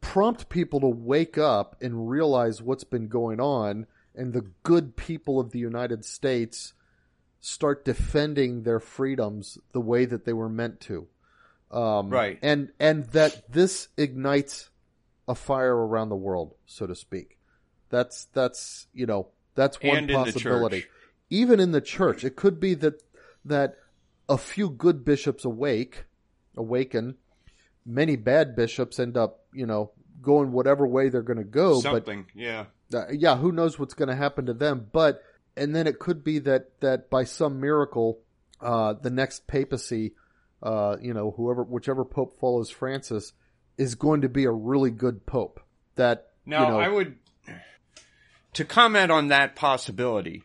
prompt people to wake up and realize what's been going on, and the good people of the United States start defending their freedoms the way that they were meant to. Um, right. And, and that this ignites a fire around the world, so to speak. That's, that's, you know, that's one and possibility. Even in the church, it could be that, that a few good bishops awake, awaken, many bad bishops end up, you know, going whatever way they're going to go. Something, but, yeah. Uh, yeah, who knows what's going to happen to them? But and then it could be that that by some miracle, uh, the next papacy, uh, you know, whoever whichever pope follows Francis, is going to be a really good pope. That now you know, I would to comment on that possibility.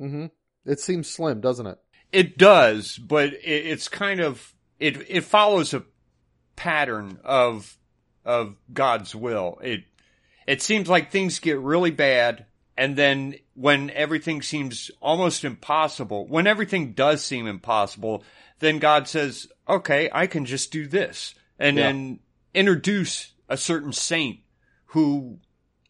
Mm-hmm. It seems slim, doesn't it? It does, but it, it's kind of it. It follows a pattern of of God's will. It it seems like things get really bad and then when everything seems almost impossible, when everything does seem impossible, then God says, okay, I can just do this. And yeah. then introduce a certain saint who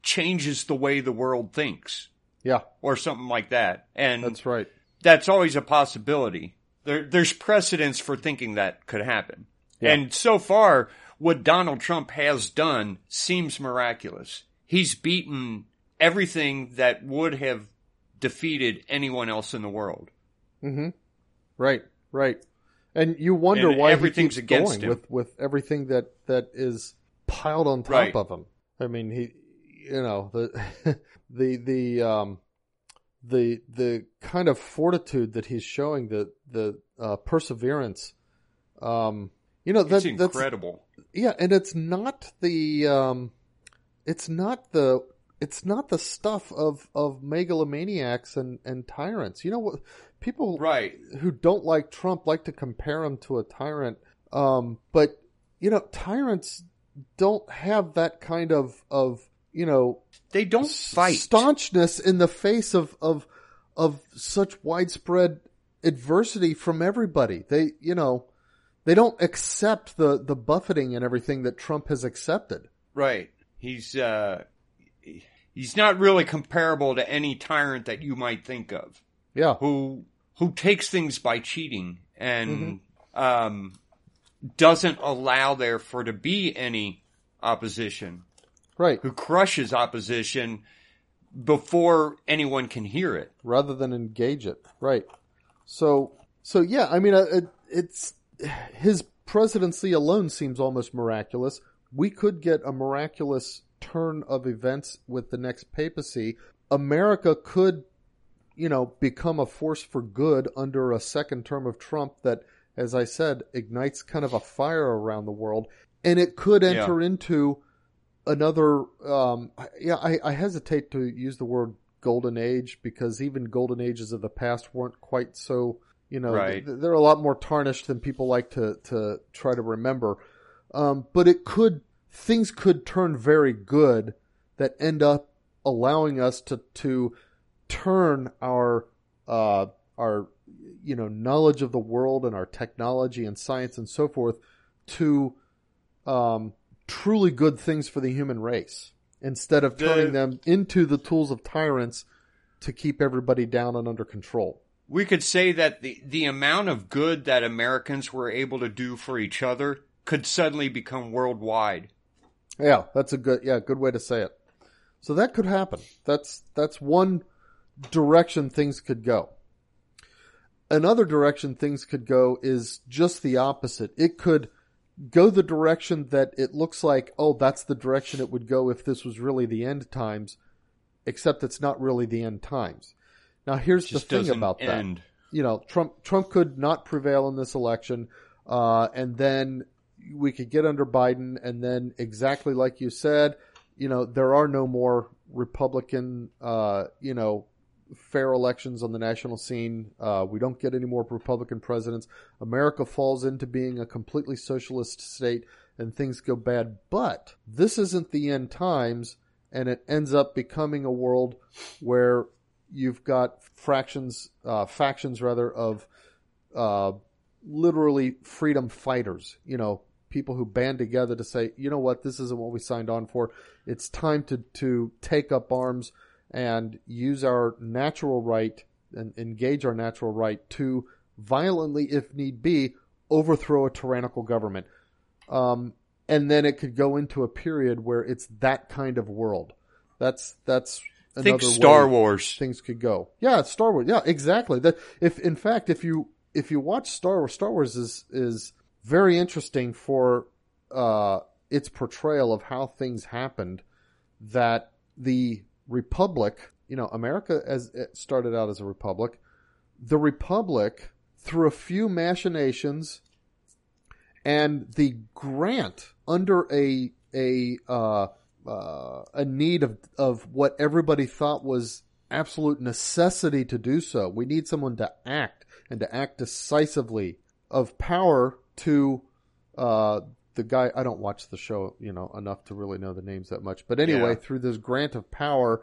changes the way the world thinks. Yeah. Or something like that. And that's right. That's always a possibility. There, there's precedence for thinking that could happen. Yeah. And so far, what Donald Trump has done seems miraculous. He's beaten everything that would have defeated anyone else in the world. Mm-hmm. Right, right. And you wonder and why everything's against him. with with everything that that is piled on top right. of him. I mean, he, you know, the the the um the the kind of fortitude that he's showing, the the uh, perseverance. Um, you know, that, that's incredible. Yeah, and it's not the um, it's not the it's not the stuff of of megalomaniacs and and tyrants. You know what? People right who don't like Trump like to compare him to a tyrant. Um, but you know, tyrants don't have that kind of of you know they don't fight staunchness in the face of of of such widespread adversity from everybody. They you know they don't accept the the buffeting and everything that Trump has accepted. Right. He's uh he's not really comparable to any tyrant that you might think of. Yeah. Who who takes things by cheating and mm-hmm. um, doesn't allow there for to be any opposition. Right. Who crushes opposition before anyone can hear it rather than engage it. Right. So so yeah, I mean uh, it, it's his presidency alone seems almost miraculous. We could get a miraculous turn of events with the next papacy, America could, you know, become a force for good under a second term of Trump that, as I said, ignites kind of a fire around the world. And it could enter yeah. into another, um, yeah, I, I hesitate to use the word golden age because even golden ages of the past weren't quite so, you know, right. they're a lot more tarnished than people like to, to try to remember. Um, but it could things could turn very good that end up allowing us to to turn our uh, our you know knowledge of the world and our technology and science and so forth to um, truly good things for the human race instead of turning the, them into the tools of tyrants to keep everybody down and under control. We could say that the the amount of good that Americans were able to do for each other could suddenly become worldwide. Yeah, that's a good yeah, good way to say it. So that could happen. That's that's one direction things could go. Another direction things could go is just the opposite. It could go the direction that it looks like, oh, that's the direction it would go if this was really the end times, except it's not really the end times. Now here's the thing about end. you know, Trump Trump could not prevail in this election, uh, and then we could get under Biden, and then exactly like you said, you know, there are no more Republican, uh, you know, fair elections on the national scene. Uh, we don't get any more Republican presidents. America falls into being a completely socialist state and things go bad. But this isn't the end times, and it ends up becoming a world where you've got fractions, uh, factions rather, of uh, literally freedom fighters. You know, people who band together to say, you know what, this isn't what we signed on for. It's time to, to take up arms and use our natural right and engage our natural right to violently, if need be, overthrow a tyrannical government. Um, and then it could go into a period where it's that kind of world. That's that's another Think Star Wars. Things could go. Yeah, Star Wars. Yeah, exactly. That if in fact if you if you watch Star Wars, Star Wars is is very interesting for uh, its portrayal of how things happened. That the republic, you know, America as it started out as a republic. The republic, through a few machinations and the grant under a a uh, uh, a need of of what everybody thought was absolute necessity to do so. We need someone to act and to act decisively of power to uh, the guy. I don't watch the show, you know, enough to really know the names that much. But anyway, yeah. through this grant of power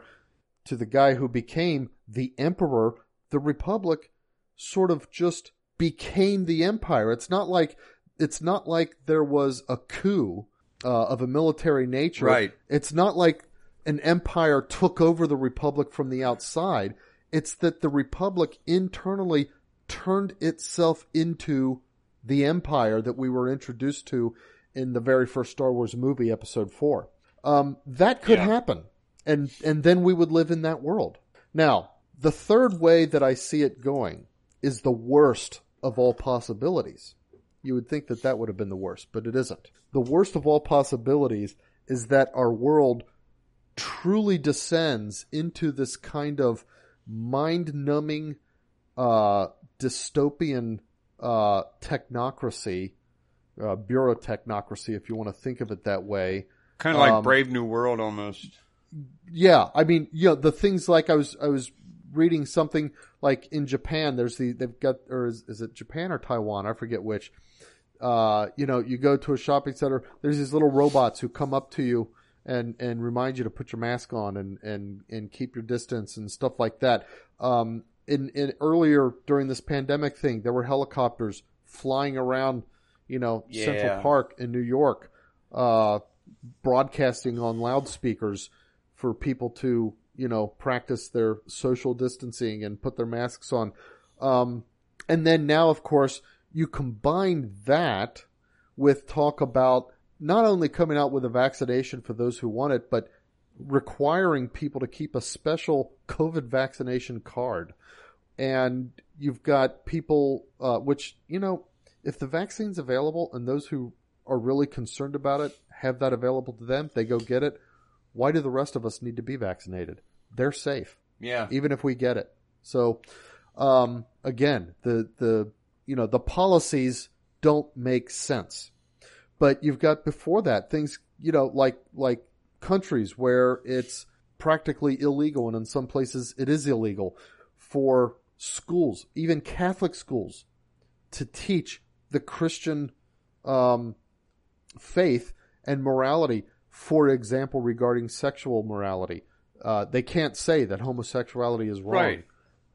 to the guy who became the emperor, the republic sort of just became the empire. It's not like it's not like there was a coup uh, of a military nature. Right. It's not like an empire took over the republic from the outside. It's that the republic internally turned itself into the empire that we were introduced to in the very first Star Wars movie, Episode Four. Um, that could yeah. happen, and and then we would live in that world. Now, the third way that I see it going is the worst of all possibilities. You would think that that would have been the worst, but it isn't. The worst of all possibilities is that our world truly descends into this kind of mind numbing, uh, dystopian uh, technocracy, uh, bureau technocracy, if you want to think of it that way. Kind of like um, Brave New World almost. Yeah, I mean, you know, the things like I was I was reading something like in Japan. There's the they've got or is, is it Japan or Taiwan? I forget which. Uh, you know, you go to a shopping center. There's these little robots who come up to you and and remind you to put your mask on and and and keep your distance and stuff like that. Um, in, in earlier during this pandemic thing, there were helicopters flying around, you know, yeah. Central Park in New York, uh, broadcasting on loudspeakers for people to, you know, practice their social distancing and put their masks on. Um, and then now, of course, you combine that with talk about not only coming out with a vaccination for those who want it, but requiring people to keep a special COVID vaccination card and you've got people, uh, which you know, if the vaccine's available and those who are really concerned about it have that available to them, they go get it. Why do the rest of us need to be vaccinated? They're safe. Yeah. Even if we get it. So, um, again, the, the, you know, the policies don't make sense. But you've got before that things, you know, like, like countries where it's practically illegal and in some places it is illegal for schools, even Catholic schools, to teach the Christian um, faith and morality. For example, regarding sexual morality, uh, they can't say that homosexuality is wrong. Right.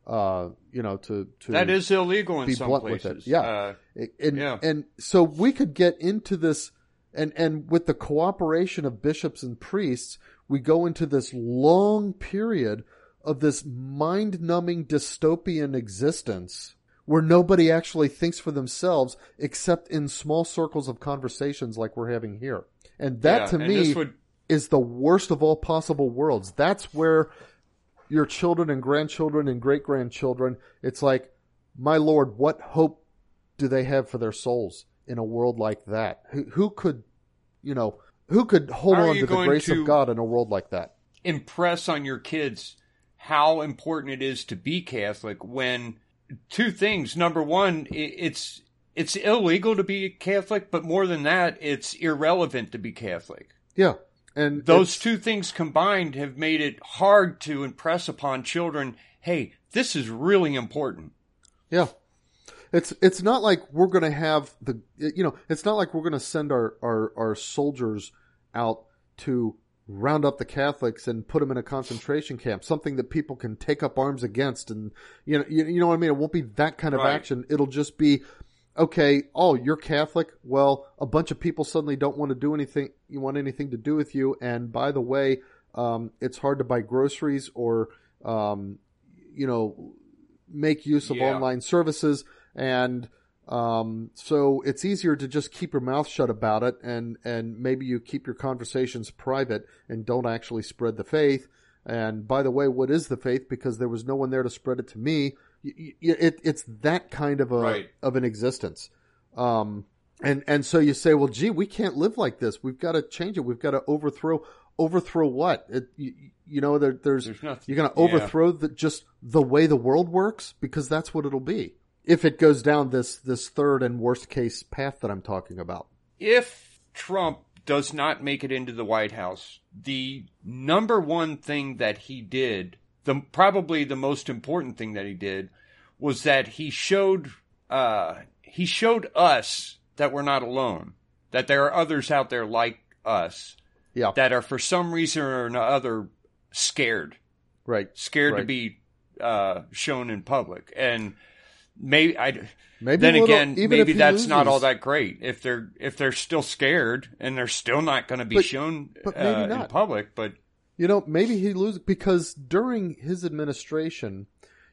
Uh, you know, to, to that is illegal in some places. Yeah, uh, and yeah. and so we could get into this, and and with the cooperation of bishops and priests, we go into this long period of this mind numbing dystopian existence where nobody actually thinks for themselves except in small circles of conversations like we're having here. And that yeah, to and me would... is the worst of all possible worlds. That's where your children and grandchildren and great grandchildren, it's like, my Lord, what hope do they have for their souls in a world like that? Who, who could, you know, who could hold on to the grace to of God in a world like that? Impress on your kids how important it is to be Catholic when two things. Number one, it's it's illegal to be Catholic, but more than that, it's irrelevant to be Catholic. Yeah. And those two things combined have made it hard to impress upon children, hey, this is really important. Yeah. It's it's not like we're going to have the you know, it's not like we're going to send our, our our soldiers out to round up the Catholics and put them in a concentration camp, something that people can take up arms against and you know you, you know what I mean, it won't be that kind of right. action. It'll just be okay, oh, you're Catholic. Well, a bunch of people suddenly don't want to do anything. You want anything to do with you. And by the way, um, it's hard to buy groceries or, um, you know, make use of yeah. online services. And, um, so it's easier to just keep your mouth shut about it and, and maybe you keep your conversations private and don't actually spread the faith. And by the way, what is the faith? Because there was no one there to spread it to me it, it's that kind of a right. of an existence. Um, and and so you say, well, gee, we can't live like this. We've got to change it. We've got to overthrow overthrow what? It, you, you, know, there, there's, there's nothing, you're going to overthrow yeah. the, just the way the world works because that's what it'll be if it goes down this this third and worst case path that I'm talking about. If Trump does not make it into the White House, the number one thing that he did the probably the most important thing that he did was that he showed uh, he showed us that we're not alone, that there are others out there like us, yeah. that are for some reason or another scared, right, scared right. to be uh, shown in public, and maybe I. Maybe then little, again, maybe that's loses. not all that great if they're if they're still scared and they're still not going to be but, shown but uh, in public. But you know, maybe he loses because during his administration,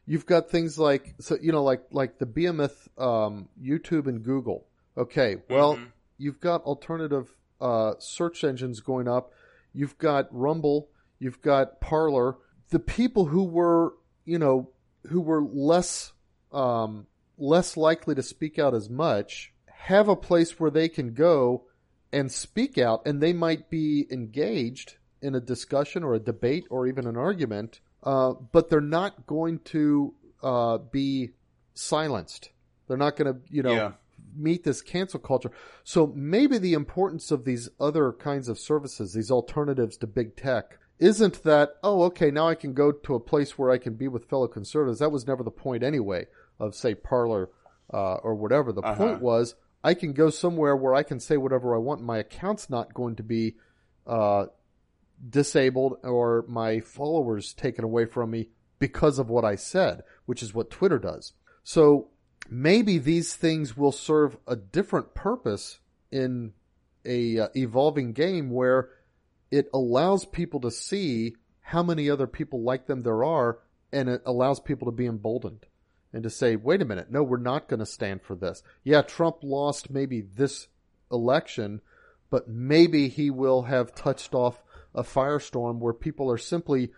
you've got things like so you know like like the behemoth um, YouTube and Google. Okay, well mm-hmm. you've got alternative uh, search engines going up. You've got Rumble. You've got Parler. The people who were you know who were less um, less likely to speak out as much have a place where they can go and speak out, and they might be engaged in a discussion or a debate or even an argument, uh, but they're not going to uh, be silenced. They're not going to, you know, yeah. meet this cancel culture. So maybe the importance of these other kinds of services, these alternatives to big tech, isn't that, oh, okay, now I can go to a place where I can be with fellow conservatives. That was never the point anyway of, say, Parler uh, or whatever. The uh-huh. point was I can go somewhere where I can say whatever I want. My account's not going to be uh, disabled or my followers taken away from me because of what I said, which is what Twitter does. So maybe these things will serve a different purpose in a uh, evolving game where it allows people to see how many other people like them there are and it allows people to be emboldened and to say, wait a minute, no, we're not going to stand for this. Yeah, Trump lost maybe this election, but maybe he will have touched off a firestorm where people are simply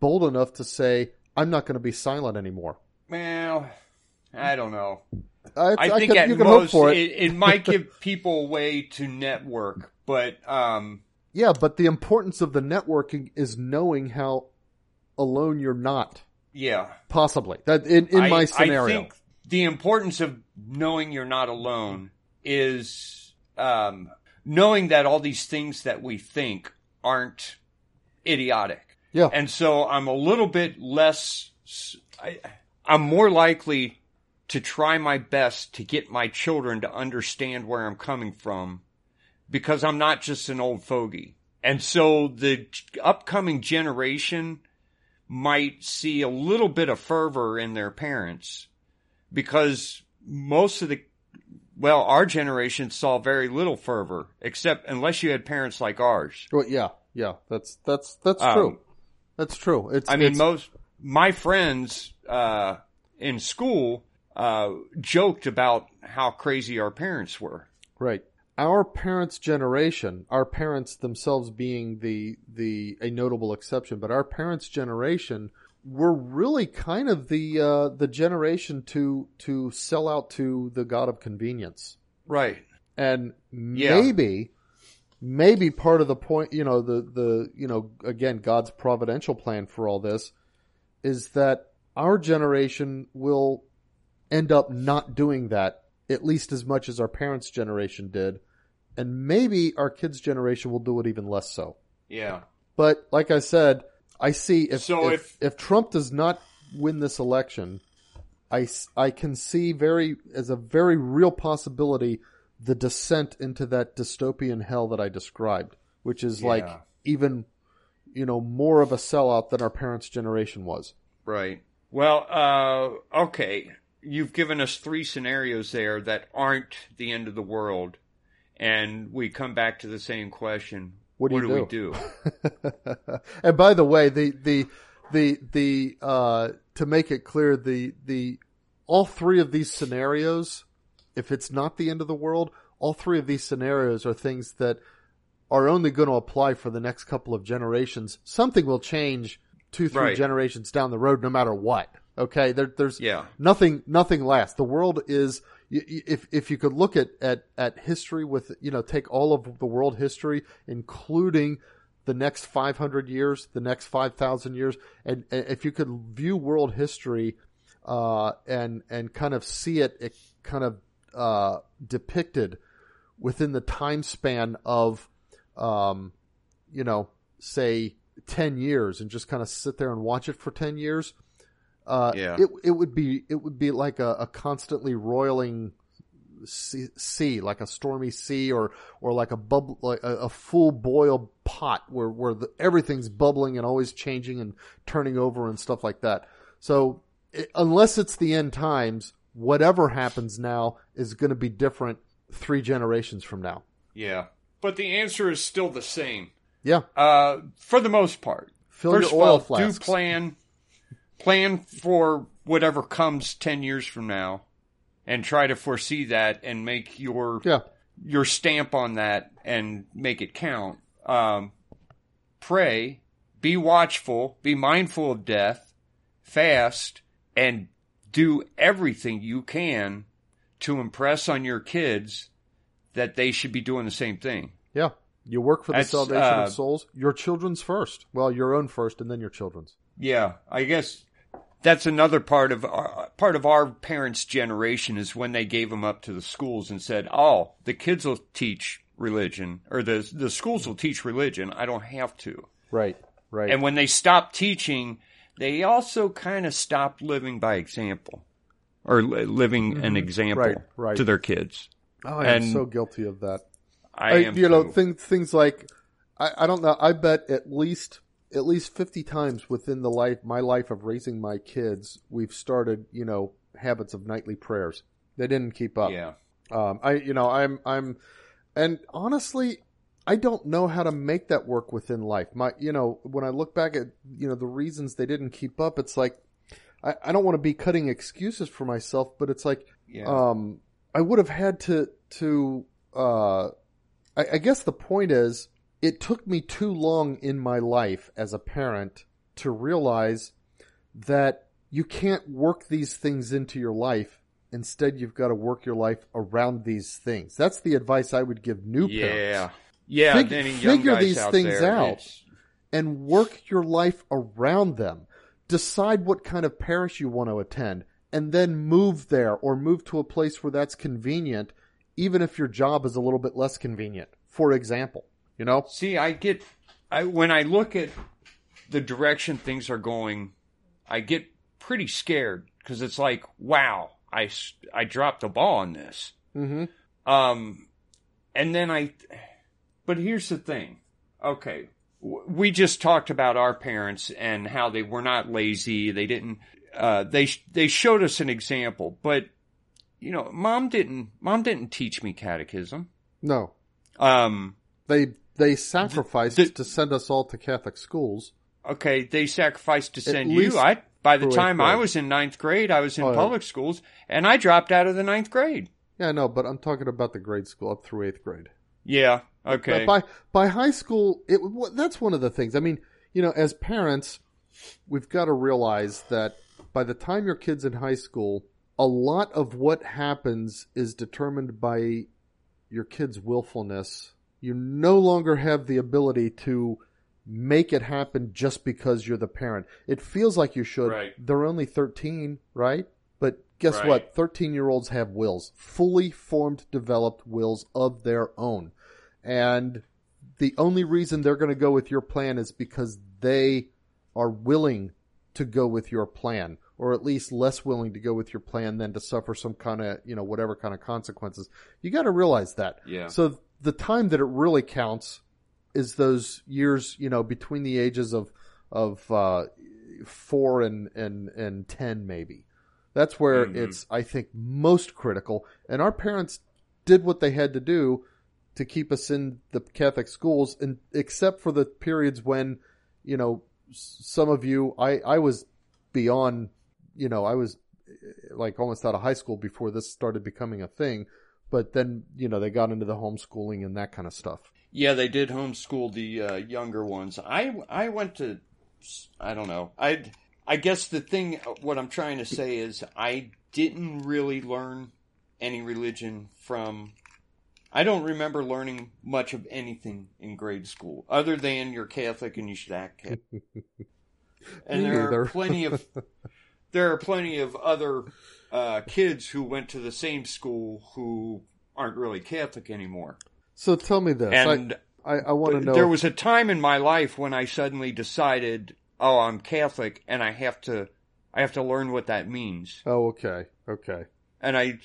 bold enough to say, I'm not going to be silent anymore. Well, I don't know. I, I think can, at most it. It, it. might give people a way to network, but um, yeah, but the importance of the networking is knowing how alone you're not. Yeah, possibly that in, in I, my scenario. I think the importance of knowing you're not alone is um, knowing that all these things that we think aren't idiotic. Yeah. And so I'm a little bit less, I, I'm more likely to try my best to get my children to understand where I'm coming from because I'm not just an old fogey. And so the upcoming generation might see a little bit of fervor in their parents because most of the well, our generation saw very little fervor, except unless you had parents like ours. Well, yeah, yeah, that's that's that's um, true. That's true. It's. I mean, it's... most my friends uh, in school uh, joked about how crazy our parents were. Right. Our parents' generation, our parents themselves being the the a notable exception, but our parents' generation we're really kind of the uh, the generation to to sell out to the god of convenience, right? And yeah. maybe maybe part of the point, you know, the the you know again God's providential plan for all this is that our generation will end up not doing that at least as much as our parents' generation did. And maybe our kids' generation will do it even less so. Yeah. But like I said, I see if, So if, if- if Trump does not win this election, I, I can see very, as a very real possibility, the descent into that dystopian hell that I described, which is like even, you know, more of a sellout than our parents' generation was. Right. Well, uh, okay. You've given us three scenarios there that aren't the end of the world, and we come back to the same question. What do you we do? and by the way, the the the the uh, to make it clear, the the all three of these scenarios, if it's not the end of the world, all three of these scenarios are things that are only going to apply for the next couple of generations. Something will change two, three Right. generations down the road, no matter what. Okay, there, there's Yeah. nothing nothing lasts. The world is if if you could look at, at at history with you know take all of the world history, including the next 500 years, the next 5,000 years, and, and if you could view world history uh, and and kind of see it, it kind of uh, depicted within the time span of, um, you know, say 10 years, and just kind of sit there and watch it for 10 years. Uh, Yeah. it it would be it would be like a, a constantly roiling sea, sea, like a stormy sea, or or like a bubble, like a, a full boil pot where where the, everything's bubbling and always changing and turning over and stuff like that. So it, unless it's the end times, whatever happens now is going to be different three generations from now. Yeah. But the answer is still the same. Yeah, Uh, for the most part. fill First your of oil all, flasks. do plan, plan for whatever comes 10 years from now and try to foresee that and make your Yeah, your stamp on that and make it count. Um, pray, be watchful, be mindful of death, fast, and do everything you can to impress on your kids that they should be doing the same thing. yeah. You work for the That's, salvation uh, of souls. Your children's first. Well, your own first, and then your children's. Yeah, I guess that's another part of our, part of our parents' generation is when they gave them up to the schools and said, "Oh, the kids will teach religion, or the the schools will teach religion. I don't have to." Right, right. And when they stopped teaching, they also kind of stopped living by example, or li- living an mm-hmm. example Right, right. to their kids. oh, I am so guilty of that. I, I, am, you know, things things like I, I don't know. I bet at least at least fifty times within the life my life of raising my kids, we've started you know habits of nightly prayers. They didn't keep up. yeah, Um, I you know I'm I'm, and honestly, I don't know how to make that work within life. My you know when I look back at you know the reasons they didn't keep up, it's like I, I don't want to be cutting excuses for myself, but it's like yeah, um, I would have had to to. Uh, I, I guess the point is, it took me too long in my life as a parent to realize that you can't work these things into your life. Instead, you've got to work your life around these things. That's the advice I would give new yeah, parents. yeah. Fig- any figure these out things there, out. it's- and work your life around them. Decide what kind of parish you want to attend and then move there or move to a place where that's convenient, even if your job is a little bit less convenient. For example, you know? See, I get, I when I look at the direction things are going, I get pretty scared because it's like, wow, I I dropped the ball on this. Mm-hmm. Um, and then I, but here's the thing. Okay. We just talked about our parents and how they were not lazy. They didn't, uh, they, they showed us an example, but you know, mom didn't, mom didn't teach me catechism. No. Um, They they sacrificed the- to send us all to Catholic schools. okay, they sacrificed to send you. I, by the time I was in ninth grade, I was in Oh, yeah. public schools and I dropped out of the ninth grade. Yeah, no, but I'm talking about the grade school up through eighth grade. Yeah. Okay. But by by high school, it that's one of the things. I mean, you know, as parents, we've got to realize that by the time your kid's in high school, a lot of what happens is determined by your kid's willfulness. You no longer have the ability to make it happen just because you're the parent. It feels like you should. Right. They're only 13, right? But guess right. what? 13 year olds have wills, fully formed, developed wills of their own. And the only reason they're going to go with your plan is because they are willing to go with your plan or at least less willing to go with your plan than to suffer some kind of, you know, whatever kind of consequences. You got to realize that. Yeah. So the time that it really counts is those years, you know, between the ages of, of, uh, four and, and, and 10 maybe. That's where mm-hmm. it's, I think, most critical. And our parents did what they had to do to keep us in the Catholic schools, and except for the periods when, you know, some of you, I, I was beyond, you know, I was eh, like almost out of high school before this started becoming a thing. But then, you know, they got into the homeschooling and that kind of stuff. Yeah, they did homeschool the uh, younger ones. I I went to, I don't know. I I guess the thing, what I'm trying to say is, I didn't really learn any religion from I don't remember learning much of anything in grade school other than you're Catholic and you should act Catholic. and there are plenty of there are plenty of other uh, kids who went to the same school who aren't really Catholic anymore. So tell me this, and I, I, I want to know. There was a time in my life when I suddenly decided, oh, I'm Catholic, and I have to, I have to learn what that means. Oh, okay, okay. And I,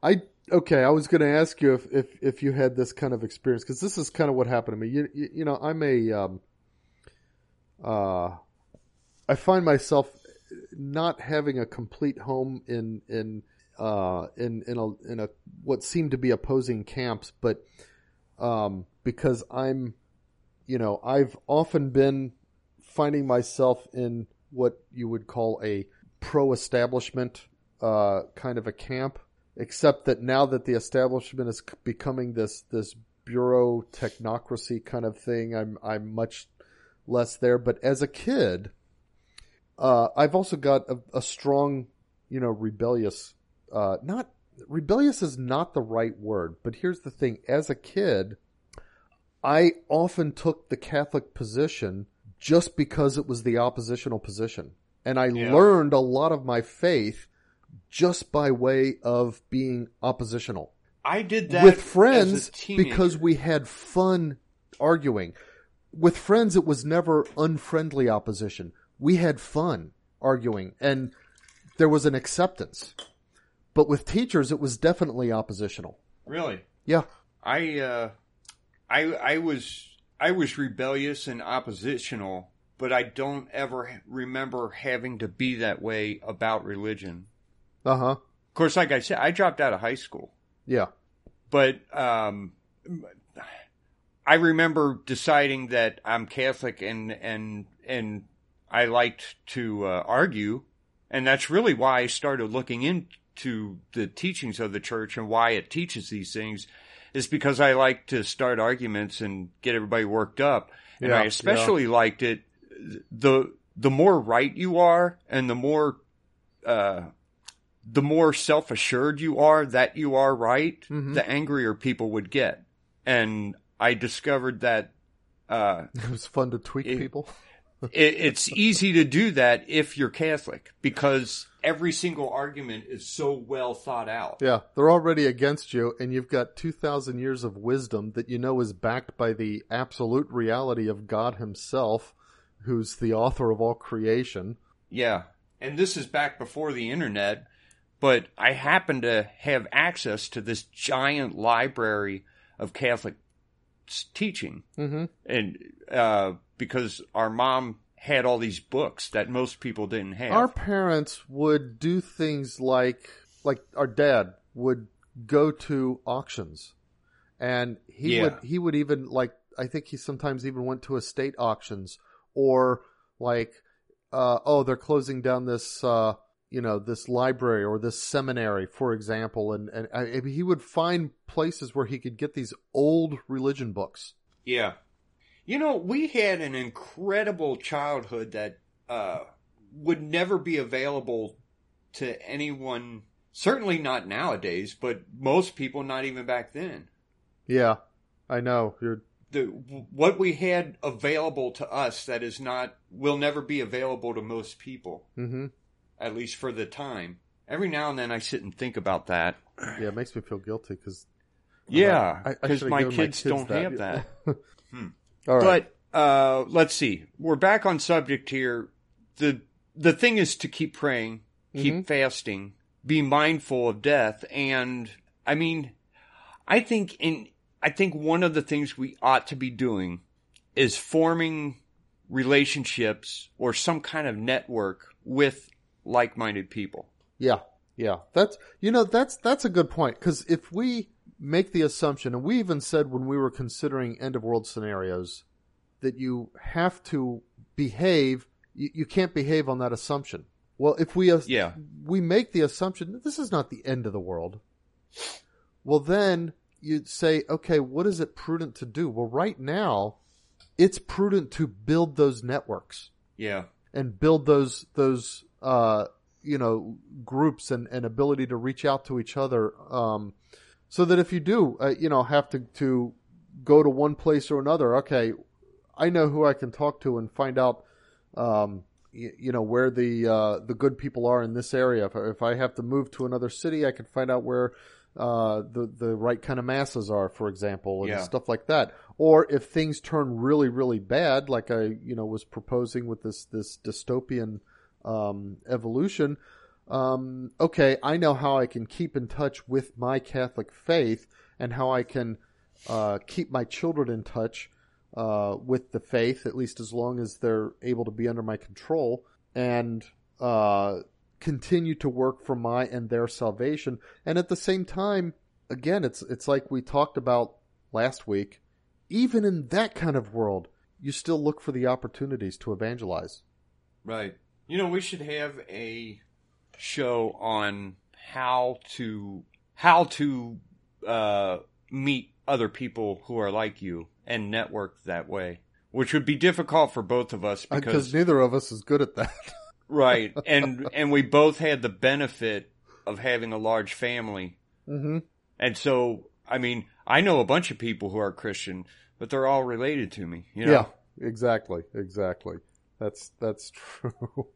I okay, I was going to ask you if, if, if you had this kind of experience because this is kind of what happened to me. You, you, you know, I'm a um, uh, I find myself not having a complete home in in uh, in in a in a what seemed to be opposing camps, but um, because I'm, you know, I've often been finding myself in what you would call a pro-establishment uh, kind of a camp except that now that the establishment is becoming this this bureau technocracy kind of thing, I'm I'm much less there. But as a kid, uh, I've also got a, a, strong, you know, rebellious. Uh, not rebellious is not the right word, but here's the thing: as a kid, I often took the Catholic position just because it was the oppositional position, and I yeah. learned a lot of my faith just by way of being oppositional. I did that with friends because we had fun arguing. With friends, it was never unfriendly opposition. We had fun arguing and there was an acceptance. But with teachers, it was definitely oppositional. Really? Yeah. I, uh, I, I was, I was rebellious and oppositional, but I don't ever remember having to be that way about religion. Uh huh. Of course, like I said, I dropped out of high school. Yeah. But um, I remember deciding that I'm Catholic and and and I liked to uh, argue, and that's really why I started looking into the teachings of the church and why it teaches these things. Is because I like to start arguments and get everybody worked up, and yeah, I especially yeah. liked it. the The more right you are, and the more uh, the more self assured you are that you are right, mm-hmm. the angrier people would get. And I discovered that uh, it was fun to tweak it, people. It, it's easy to do that if you're Catholic because every single argument is so well thought out. Yeah, they're already against you, and you've got 2,000 years of wisdom that you know is backed by the absolute reality of God Himself, who's the author of all creation. Yeah, and this is back before the internet but I happen to have access to this giant library of Catholic teaching, mm-hmm. and uh, because our mom had all these books that most people didn't have. Our parents would do things like, like our dad would go to auctions, and he yeah. would he would even like I think he sometimes even went to estate auctions or like, uh, oh, they're closing down this. Uh, you know this library or this seminary, for example, and and I, he would find places where he could get these old religion books. Yeah, you know, we had an incredible childhood that uh, would never be available to anyone. Certainly not nowadays, but most people not even back then. Yeah, I know. You're the what we had available to us that is not will never be available to most people. Mm-hmm at least for the time. every now and then I sit and think about that. Yeah, it makes me feel guilty because yeah, because my, kids, my kids don't that. have that. hmm. All right. But uh, let's see. We're back on subject here. the The thing is to keep praying, keep mm-hmm. fasting, be mindful of death, and I mean, I think in I think one of the things we ought to be doing is forming relationships or some kind of network with like-minded people. Yeah. Yeah. That's you know that's that's a good point cuz if we make the assumption and we even said when we were considering end of world scenarios that you have to behave you, you can't behave on that assumption. Well, if we yeah. we make the assumption that this is not the end of the world, well then you'd say, okay, what is it prudent to do? Well, right now, it's prudent to build those networks. Yeah. And build those those uh, you know groups and, and ability to reach out to each other, um, so that if you do uh, you know have to to go to one place or another, okay, I know who I can talk to and find out. Um, you, you know where the uh, the good people are in this area. If, if I have to move to another city, I can find out where uh, the the right kind of masses are, for example, and yeah. stuff like that. Or if things turn really really bad, like I you know was proposing with this this dystopian um, evolution. Um, okay, I know how I can keep in touch with my Catholic faith and how I can uh, keep my children in touch uh, with the faith, at least as long as they're able to be under my control. And uh, continue to work for my and their salvation. And at the same time, again, it's it's like we talked about last week. Even in that kind of world, you still look for the opportunities to evangelize. Right. You know, we should have a show on how to how to uh, meet other people who are like you and network that way, which would be difficult for both of us because neither of us is good at that. right, and and we both had the benefit of having a large family, mm-hmm. and so I mean, I know a bunch of people who are Christian, but they're all related to me. You know? Yeah, exactly, exactly. That's that's true.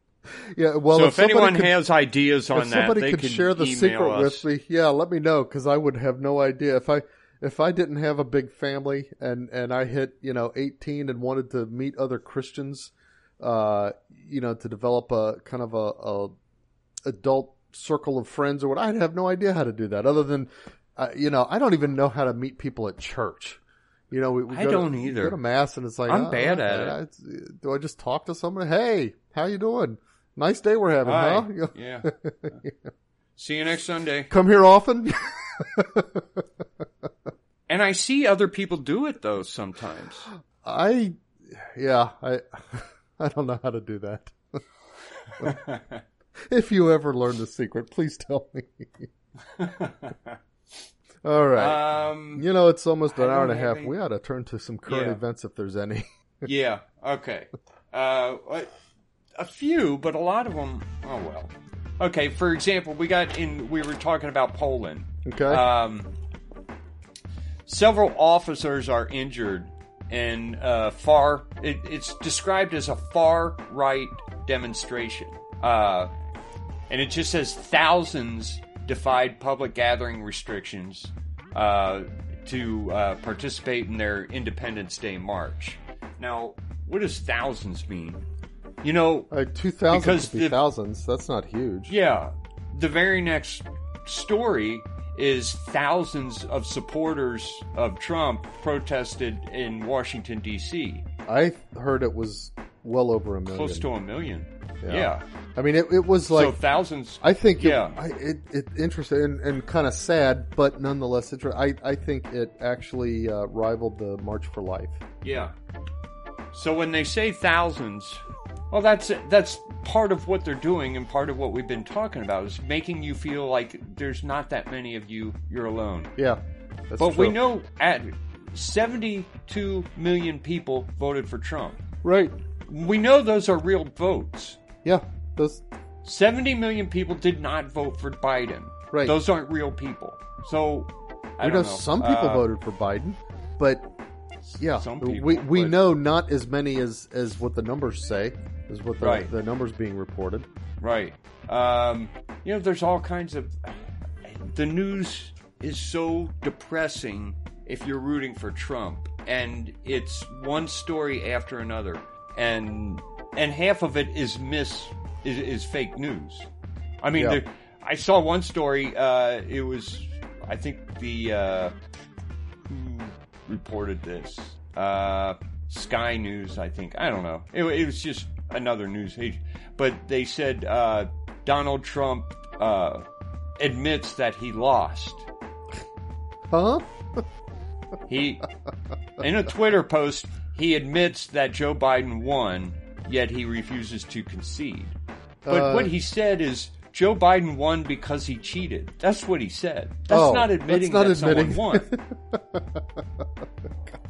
Yeah, well, so if, if anyone could, has ideas on if that, somebody could share the secret us. with me. Yeah, let me know because I would have no idea if I if I didn't have a big family and and I hit you know 18 and wanted to meet other Christians uh, you know, to develop a kind of a, a, adult circle of friends or what. I'd have no idea how to do that other than, uh, you know, I don't even know how to meet people at church. You know, we, we I don't to, either. Go to mass and it's like I'm oh, bad at it. do I just talk to someone? Hey, how you doing? Nice day we're having, Hi. huh? yeah. yeah. See you next Sunday. Come here often. and I see other people do it though sometimes. I, yeah, I. I don't know how to do that. if you ever learn the secret, please tell me. All right. Um, you know, it's almost an hour and a half. Any... We ought to turn to some current yeah. events if there's any. yeah. Okay. Uh, a few, but a lot of them. Oh well. Okay. For example, we got in. We were talking about Poland. Okay. Um, several officers are injured and uh, far. It, it's described as a far right demonstration, uh, and it just says thousands defied public gathering restrictions uh, to uh, participate in their Independence Day march. Now, what does thousands mean? You know, like two thousand be the, thousands. That's not huge. Yeah, the very next story is thousands of supporters of Trump protested in Washington D.C. I heard it was well over a million, close to a million. Yeah, yeah. I mean it, it was like so thousands. I think yeah, it, it, it interesting and, and kind of sad, but nonetheless, it, I I think it actually uh, rivaled the March for Life. Yeah. So when they say thousands, well, that's that's part of what they're doing, and part of what we've been talking about is making you feel like there's not that many of you. You're alone. Yeah, but true. we know at 72 million people voted for Trump. Right. We know those are real votes. Yeah, those 70 million people did not vote for Biden. Right. Those aren't real people. So I we know, know, some people uh, voted for Biden, but yeah, people, we we but... know not as many as as what the numbers say is what the, right. the numbers being reported. Right. Um, you know, there's all kinds of. The news is so depressing if you're rooting for Trump, and it's one story after another, and and half of it is miss is, is fake news. I mean, yeah. there, I saw one story. Uh, it was, I think the uh, who reported this. Uh, Sky News, I think. I don't know. It, it was just another news page, but they said uh, Donald Trump uh, admits that he lost. Huh? he in a Twitter post he admits that Joe Biden won, yet he refuses to concede. But uh, what he said is Joe Biden won because he cheated. That's what he said. That's oh, not admitting that's not that admitting. someone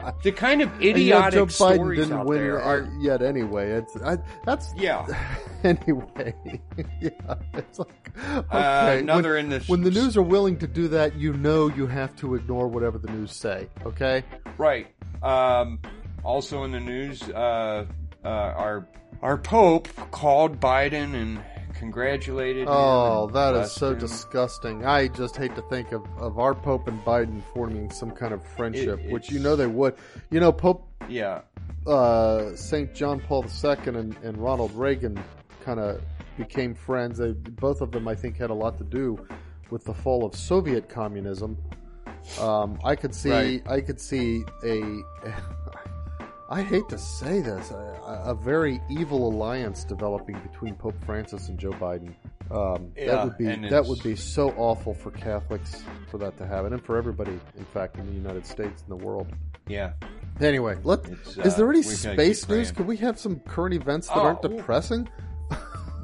won. the kind of idiotic Joe stories Biden didn't win are... yet. Anyway, it's I, that's yeah. anyway, yeah, it's like uh, okay. Uh, another when, in this. When the news are willing to do that, you know you have to ignore whatever the news say. Okay. Right. Um, also in the news, uh, uh, our our Pope called Biden and congratulated oh, that is so him. disgusting. I just hate to think of, of our Pope and Biden forming some kind of friendship, it, which you know they would. You know, Pope. Yeah. Uh, St. John Paul II and, and Ronald Reagan kind of became friends. They, both of them, I think, had a lot to do with the fall of Soviet communism. Um, I could see, right. I could see a, I hate to say this, a, a, very evil alliance developing between Pope Francis and Joe Biden. Um, yeah, that would be that would be so awful for Catholics for that to happen, and for everybody, in fact, in the United States and the world. Yeah. Anyway, let uh, is there any space news? Could we have some current events that oh, aren't depressing?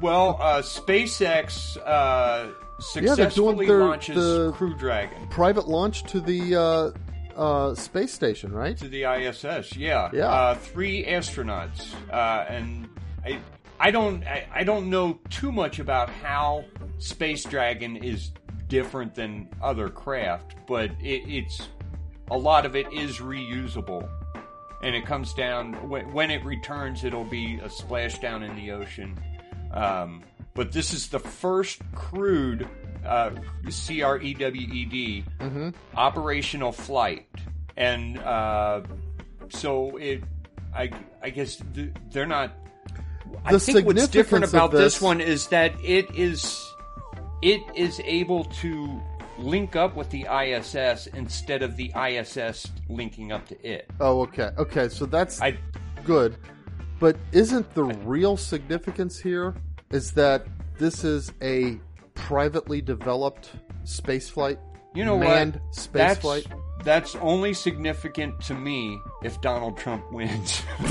well, uh, SpaceX uh, successfully yeah, their, launches the Crew Dragon private launch to the uh, space station, right? To the ISS, yeah. Yeah. Uh, three astronauts, uh, and I, I don't, I, I, don't know too much about how Space Dragon is different than other craft, but it, it's a lot of it is reusable, and it comes down when, when it returns. It'll be a splashdown in the ocean. Um, but this is the first crewed uh, C R E W E D, mm-hmm. operational flight, and uh, so it, I, I guess they're not. The I think what's different about this... this one is that it is, it is able to link up with the ISS instead of the ISS linking up to it. Oh, okay, okay, so that's I, good, but isn't the real significance here is that this is a privately developed spaceflight? You know manned what? Spaceflight. That's, that's only significant to me if Donald Trump wins.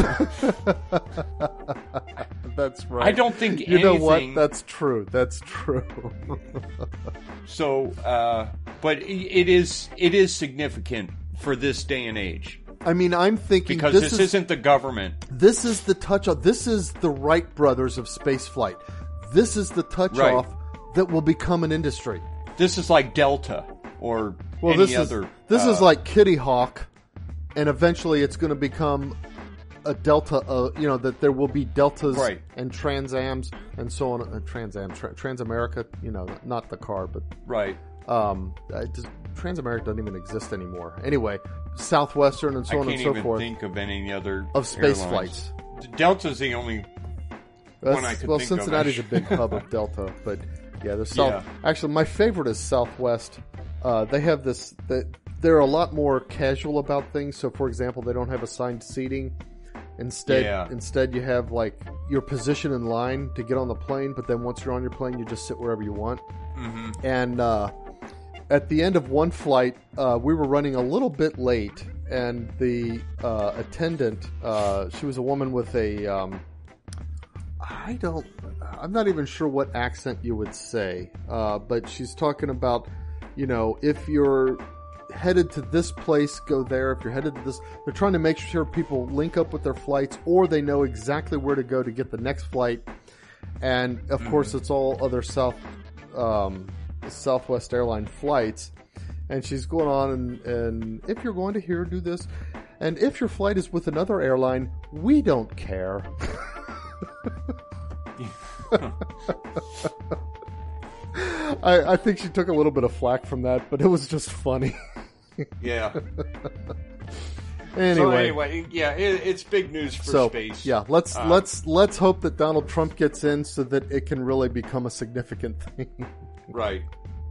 that's right. I don't think you anything... know what. That's true. That's true. so, uh, but it is it is significant for this day and age. I mean, I'm thinking because this, this is, not the government. This is the touch off. This is the Wright brothers of spaceflight. This is the touch right. off that will become an industry. This is like Delta or well, any this other. Is, this uh, is like Kitty Hawk, and eventually it's going to become a Delta. Uh, you know that there will be Deltas right. and Transams and so on. Uh, Transam, tra- Transamerica. You know, not the car, but right. Um, does, Transamerica doesn't even exist anymore. Anyway, Southwestern and so I on and so forth. Think of any other of space airlines. flights. Delta's the only one I could well, Cincinnati's a big hub of Delta, but yeah, the South. Yeah. Actually, my favorite is Southwest. Uh, they have this. they're a lot more casual about things. So, for example, they don't have assigned seating. Instead, yeah. instead you have like your position in line to get on the plane. But then once you're on your plane, you just sit wherever you want. Mm-hmm. And uh, at the end of one flight, uh, we were running a little bit late, and the uh, attendant, uh, she was a woman with a, um, I don't I'm not even sure what accent you would say, uh, but she's talking about, you know, if you're headed to this place, go there. If you're headed to this, they're trying to make sure people link up with their flights or they know exactly where to go to get the next flight. And of mm-hmm. course, it's all other South, um, Southwest airline flights. And she's going on and, and if you're going to here, do this. And if your flight is with another airline, we don't care. I, I think she took a little bit of flack from that, but it was just funny. yeah. Anyway, so anyway, yeah, it, it's big news for so, space. Yeah, let's um, let's let's hope that Donald Trump gets in so that it can really become a significant thing. right,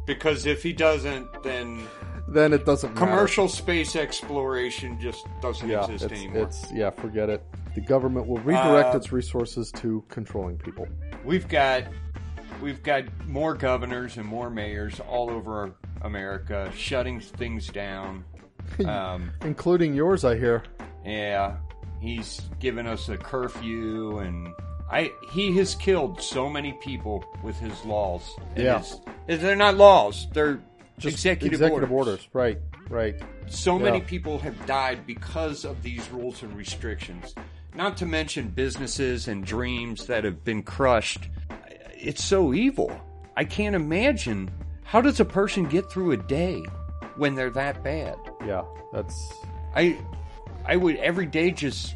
because if he doesn't, then then it doesn't. Commercial matter. space exploration just doesn't yeah, exist it's, anymore. It's yeah, forget it. The government will redirect uh, its resources to controlling people. We've got we've got more governors and more mayors all over America shutting things down um, including yours, I hear. Yeah, he's given us a curfew, and I he has killed so many people with his laws. yeah, his, they're not laws; they're just executive, executive orders. orders. Right, right. So yeah. many people have died because of these rules and restrictions. Not to mention businesses and dreams that have been crushed. It's so evil. I can't imagine how does a person get through a day when they're that bad. Yeah, that's I I would every day just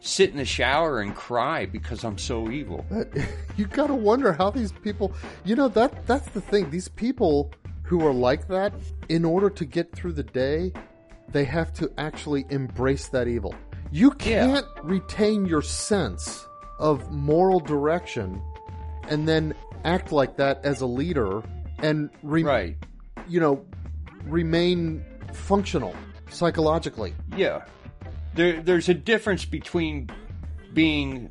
sit in the shower and cry because I'm so evil. you got to wonder how these people, you know that that's the thing. These people who are like that in order to get through the day, they have to actually embrace that evil. You can't yeah. retain your sense of moral direction and then act like that as a leader and re- right. you know remain functional psychologically. Yeah. There, there's a difference between being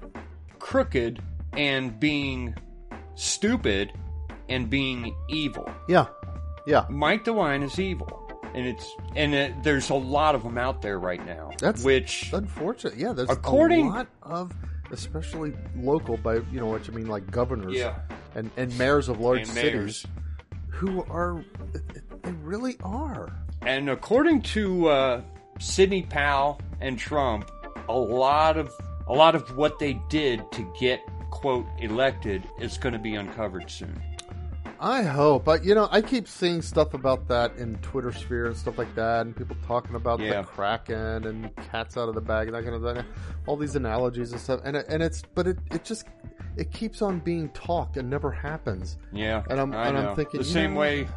crooked and being stupid and being evil. Yeah. Yeah. Mike DeWine is evil. And it's and it, there's a lot of them out there right now. That's which unfortunate. Yeah, there's according, a lot of especially local by you know what you mean like governors yeah. and and mayors of large and cities mayors. who are they really are. And according to uh, Sidney Powell and Trump, a lot of a lot of what they did to get quote elected is going to be uncovered soon. I hope. But you know, I keep seeing stuff about that in Twitter sphere and stuff like that, and people talking about yeah. the kraken and cats out of the bag and that kind of thing. All these analogies and stuff, and and it's but it it just it keeps on being talked and never happens. Yeah, and I'm I and know. I'm thinking the same know, way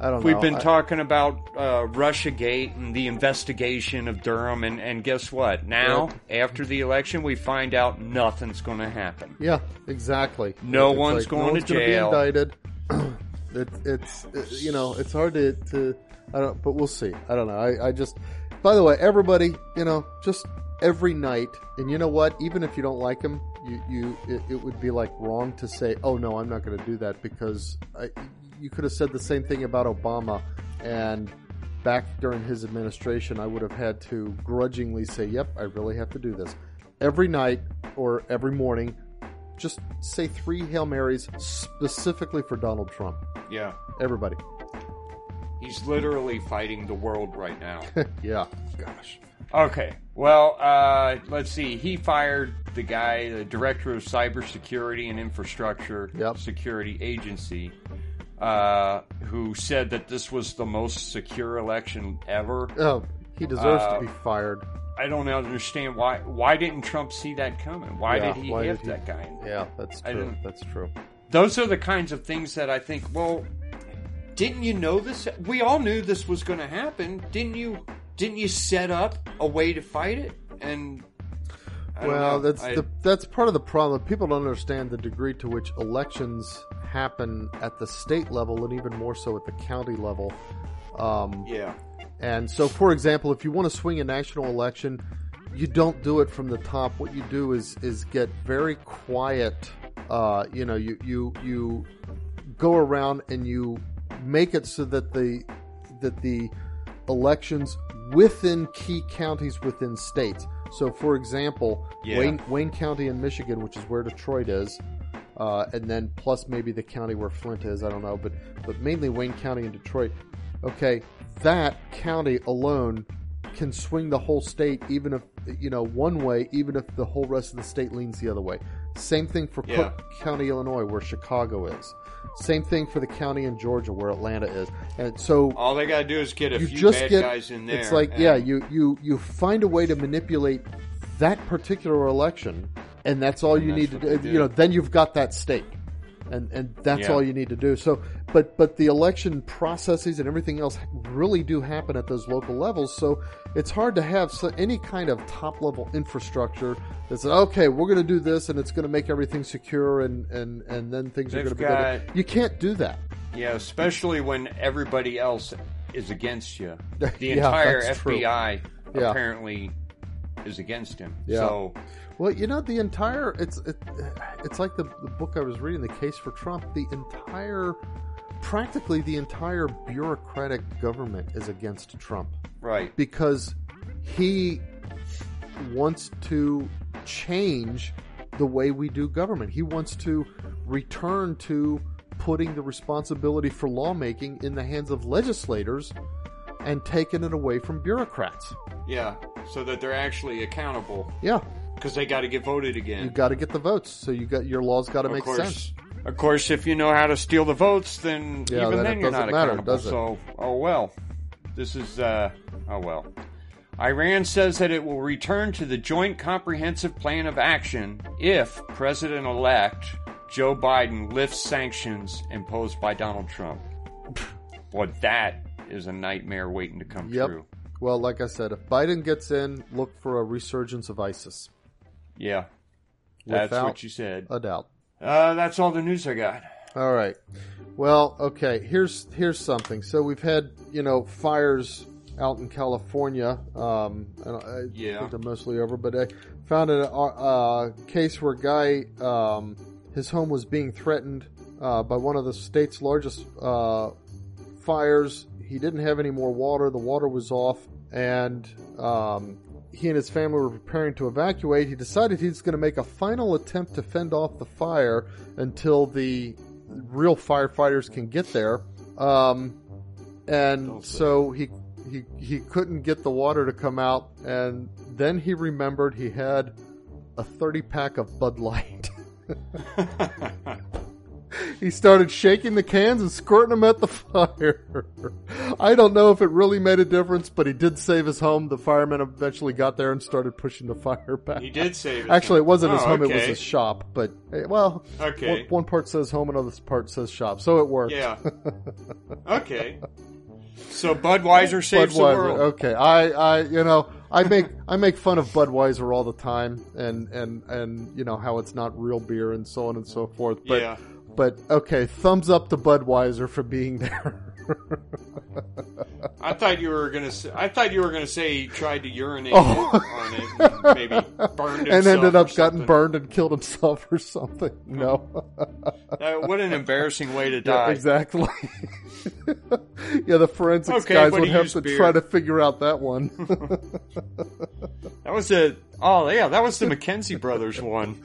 I don't We've know. been I, talking about uh, Russiagate and the investigation of Durham, and, and guess what? Now, after the election, we find out nothing's going to happen. Yeah, exactly. No it's one's like, going no one's to jail. Be indicted. it, it's it, you know it's hard to, to I don't but we'll see. I don't know. I, I just by the way, everybody, you know, just every night, and you know what? Even if you don't like him, you you it, it would be like wrong to say, "Oh no, I'm not going to do that," because I, you could have said the same thing about Obama, and back during his administration, I would have had to grudgingly say, "Yep, I really have to do this." Every night or every morning, just say three Hail Marys specifically for Donald Trump. Yeah. Everybody. He's literally fighting the world right now. yeah. Gosh. Okay. Well, uh, let's see. He fired the guy, the director of cybersecurity and infrastructure yep. security agency, uh, who said that this was the most secure election ever. Oh, he deserves uh, to be fired. I don't understand why. Why didn't Trump see that coming? Why yeah, did he why have did he, that guy? Yeah, that's true. That's true. Those are the kinds of things that I think. Well, didn't you know this? We all knew this was going to happen. Didn't you? Didn't you set up a way to fight it? And well, that's I, the, that's part of the problem. People don't understand the degree to which elections happen at the state level, and even more so at the county level. Um, yeah. And so, for example, if you want to swing a national election, you don't do it from the top. What you do is is get very quiet. Uh, you know, you you you go around and you make it so that the that the elections within key counties within states. So, for example, yeah. Wayne Wayne County in Michigan, which is where Detroit is, uh, and then plus maybe the county where Flint is. I don't know, but but mainly Wayne County and Detroit. Okay, that county alone can swing the whole state, even if you know one way, even if the whole rest of the state leans the other way. Same thing for yeah. Cook County, Illinois, where Chicago is. Same thing for the county in Georgia where Atlanta is. And so all they got to do is get a you few just bad get, guys in there. It's like yeah, you you you find a way to manipulate that particular election, and that's all and you that's need to do. do. You know, then you've got that state. And and that's Yeah. all you need to do. So, but but the election processes and everything else really do happen at those local levels. So it's hard to have any kind of top level infrastructure that says, okay, we're going to do this, and it's going to make everything secure, and and and then things are They've going to be better. You can't do that. Yeah, especially when everybody else is against you. The Yeah, entire that's true. FBI Yeah. apparently is against him. Yeah. So Well, you know, the entire it's it, it's like the, the book I was reading, The Case for Trump. The entire, practically the entire bureaucratic government is against Trump right. because he wants to change the way we do government. He wants to return to putting the responsibility for lawmaking in the hands of legislators and taking it away from bureaucrats. Yeah. So that they're actually accountable Yeah, because they got to get voted again. you got to get the votes, so you got your laws got to make course. sense. Of course, if you know how to steal the votes, then Yeah, even then then you're not matter, accountable. So, oh well. This is, uh, oh well. Iran says that it will return to the Joint Comprehensive Plan of Action if President elect Joe Biden lifts sanctions imposed by Donald Trump. Boy, that is a nightmare waiting to come Yep. true. Well, like I said, if Biden gets in, look for a resurgence of ISIS. Yeah. That's Without what you said. A doubt. Uh, that's all the news I got. All right. Well, okay. Here's here's something. So we've had you know fires out in California. Um, and I Yeah. think they're mostly over, but I found a, a case where a guy um, his home was being threatened uh, by one of the state's largest uh, fires. He didn't have any more water. The water was off, and um, he and his family were preparing to evacuate. He decided he's going to make a final attempt to fend off the fire until the real firefighters can get there. Um, and so he he he couldn't get the water to come out, and then he remembered he had a thirty pack of Bud Light. he started shaking the cans and squirting them at the fire. I don't know if it really made a difference, but he did save his home. The firemen eventually got there and started pushing the fire back. he did save. Actually, it wasn't his Oh, home; it was his shop. But eh, well, Okay. one, one part says home, another part says shop, so it worked. Yeah. Okay. So Budweiser saves the Budweiser. world. Okay, I, I, you know, I make I make fun of Budweiser all the time, and and and you know how it's not real beer and so on and so forth. But yeah. But okay, thumbs up to Budweiser for being there. I thought you were gonna. Say, I thought you were gonna say he tried to urinate Oh. on it, and maybe burned himself and ended up getting burned and killed himself or something. No, Uh, what an embarrassing way to yeah, die. exactly. yeah, the forensics Okay, guys would have to beer. try to figure out that one. That was a. Oh yeah, that was the McKenzie brothers one.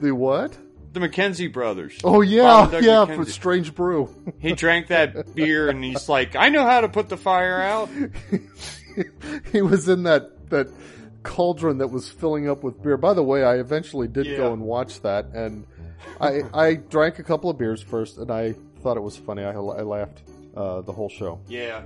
the what? The McKenzie brothers. Oh yeah, Bob and Doug yeah, McKenzie. for Strange Brew. He drank that beer and he's like, I know how to put the fire out. he was in that that cauldron that was filling up with beer. By the way, I eventually did Yeah. go and watch that, and I I drank a couple of beers first, and I thought it was funny. I, I laughed uh, the whole show, Yeah.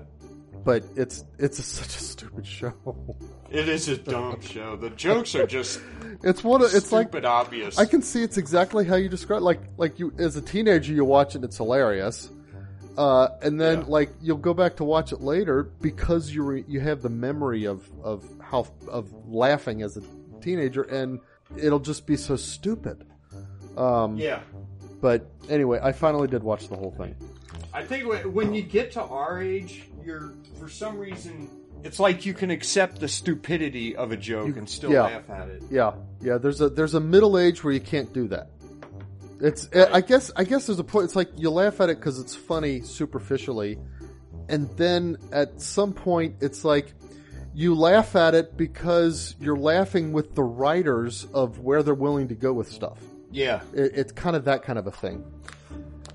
but it's it's a, such a stupid show. It is a dumb show. The jokes are just It's one of it's like stupid obvious. I can see it's exactly how you describe. Like like you as a teenager, you watch it, it's hilarious. Uh, and then Yeah. like you'll go back to watch it later because you re, you have the memory of of how of laughing as a teenager, and it'll just be so stupid. Um, yeah. But anyway, I finally did watch the whole thing. I think when you get to our age, you're for some reason it's like you can accept the stupidity of a joke and still yeah. laugh at it. Yeah, yeah. There's a there's a middle age where you can't do that. It's eh, I guess I guess there's a point. It's like you laugh at it because it's funny superficially, and then at some point it's like you laugh at it because you're laughing with the writers of where they're willing to go with stuff. Yeah. It, it's kind of that kind of a thing.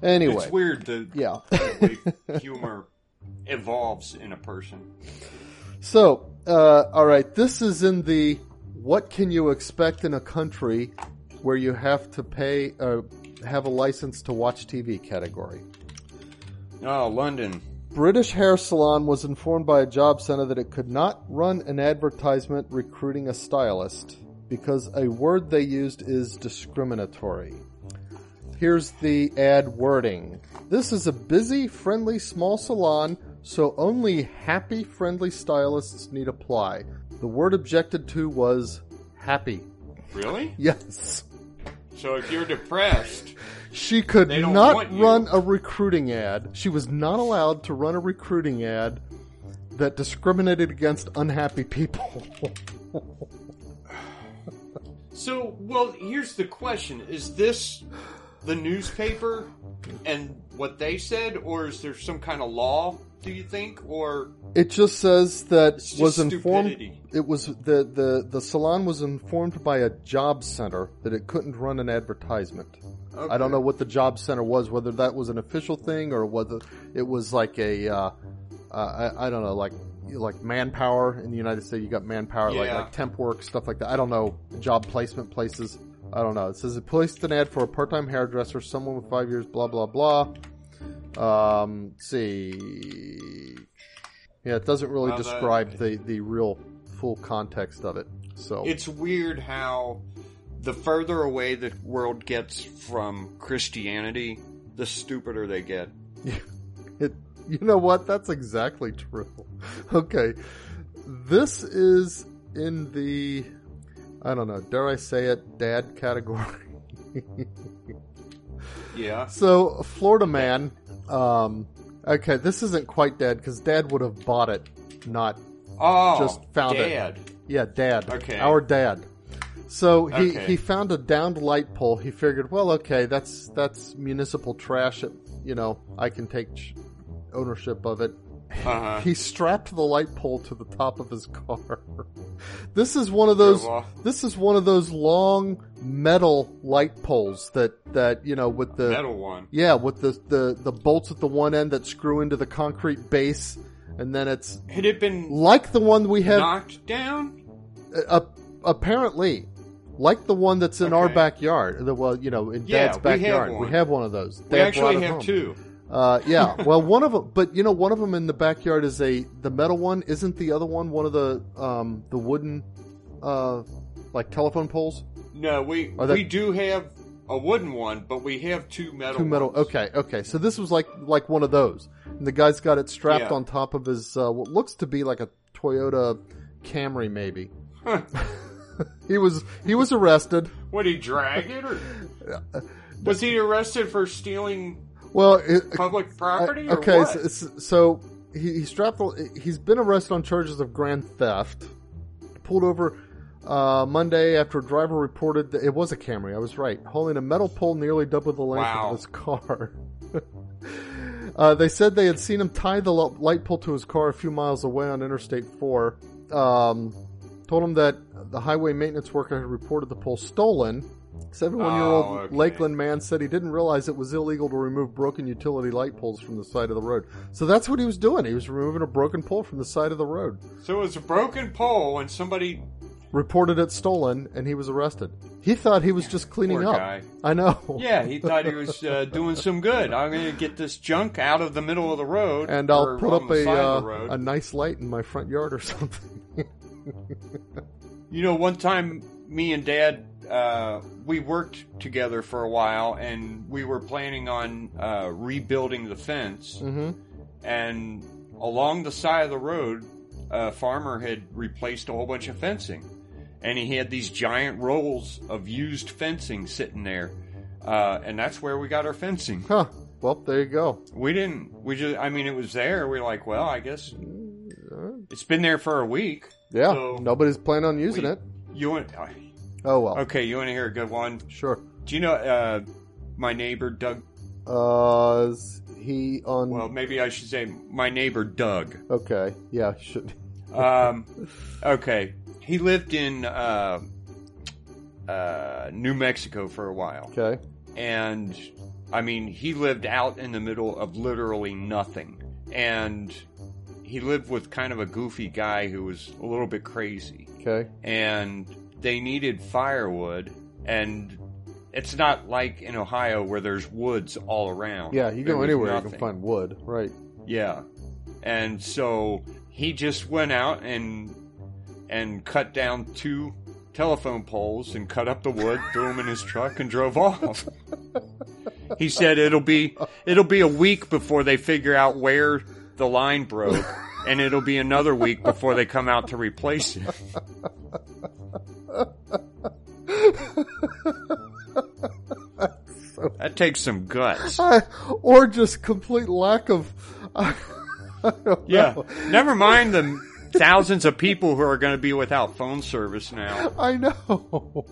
Anyway, It's weird the yeah. way humor evolves in a person. So, uh, all right, this is in the what can you expect in a country where you have to pay, uh, have a license to watch TV category. Oh, London. British hair salon was informed by a job center that it could not run an advertisement recruiting a stylist because a word they used is discriminatory. Here's the ad wording. This is a busy, friendly, small salon, so only happy, friendly stylists need apply. The word objected to was happy. Really? Yes. So if you're depressed, she could not run a recruiting ad. She was not allowed to run a recruiting ad that discriminated against unhappy people. so, well, here's the question: Is this the newspaper and what they said, or is there some kind of law? Do you think, or it just says that was informed? Stupidity. It was the the the salon was informed by a job center that it couldn't run an advertisement. Okay. I don't know what the job center was, whether that was an official thing or whether it was like a, uh, uh, I, I, don't know, like like manpower in the United States. You got manpower, yeah. like like temp work stuff like that. I don't know job placement places. I don't know. It says it placed an ad for a part-time hairdresser, someone with five years, blah blah blah. Um, see, yeah, it doesn't really well, describe the the real full context of it. So it's weird how the further away the world gets from Christianity, the stupider they get. it, you know what? That's exactly true. Okay. This is in the, I don't know, dare I say it, dad category. yeah. So, Florida man, um, okay, this isn't quite dad because dad would have bought it, not oh, just found dad. it. Yeah, dad. Okay. Our dad. So he, okay. he found a downed light pole. He figured, well, okay, that's that's municipal trash. It, You know, I can take ownership of it. Uh-huh. He strapped the light pole to the top of his car. this is one of those. This is one of those long metal light poles that that you know with the metal one. Yeah, with the the the bolts at the one end that screw into the concrete base, and then it's had it been like the one we had knocked down. Uh, apparently, like the one that's in okay. our backyard. The well, you know, in yeah, Dad's backyard, we have, we have one of those. Dad we actually have home. two. Uh, yeah. Well, one of them, but you know, one of them in the backyard is a the metal one. Isn't the other one one of the um the wooden, uh, like telephone poles? No, we that, we do have a wooden one, but we have two metal. Two metal. Ones. Okay, okay. So this was like like one of those, and the guy's got it strapped yeah. on top of his uh, what looks to be like a Toyota Camry, maybe. he was he was arrested. Would he drag it, or was he arrested for stealing? Well, it, public property. okay, so, so, he, he strapped. He's been arrested on charges of grand theft. Pulled over uh, Monday after a driver reported that it was a Camry. I was right, holding a metal pole nearly double the length wow. of his car. uh, they said they had seen him tie the light pole to his car a few miles away on Interstate 4. Um, told him that the highway maintenance worker had reported the pole stolen. 71 year old oh, okay. Lakeland man said he didn't realize it was illegal to remove broken utility light poles from the side of the road. So that's what he was doing. He was removing a broken pole from the side of the road. So it was a broken pole and somebody reported it stolen and he was arrested. He thought he was just cleaning Poor up. Guy. I know. Yeah, he thought he was uh, doing some good. I'm going to get this junk out of the middle of the road and I'll put up a uh, a nice light in my front yard or something. You know, one time me and Dad, uh, we worked together for a while, and we were planning on uh, rebuilding the fence. Mm-hmm. And along the side of the road, a farmer had replaced a whole bunch of fencing, and he had these giant rolls of used fencing sitting there, uh, and that's where we got our fencing. Huh. Well, there you go. We didn't. We just. I mean, it was there. We are like, well, I guess it's been there for a week. Yeah, so nobody's planning on using we, it. You want? Oh well. Okay, you want to hear a good one? Sure. Do you know uh, my neighbor Doug? Uh, he on? Well, maybe I should say my neighbor Doug. Okay. Yeah. Should. um. Okay. He lived in uh, uh, New Mexico for a while. Okay. And I mean, he lived out in the middle of literally nothing, and he lived with kind of a goofy guy who was a little bit crazy. Okay. And they needed firewood, and it's not like in Ohio where there's woods all around. Yeah, you go anywhere nothing. you can find wood, right? Yeah. And so he just went out and and cut down two telephone poles and cut up the wood, threw them in his truck, and drove off. He said it'll be it'll be a week before they figure out where the line broke, and it'll be another week before they come out to replace it. that takes some guts. or just complete lack of. yeah. Never mind the thousands of people who are going to be without phone service now. I know.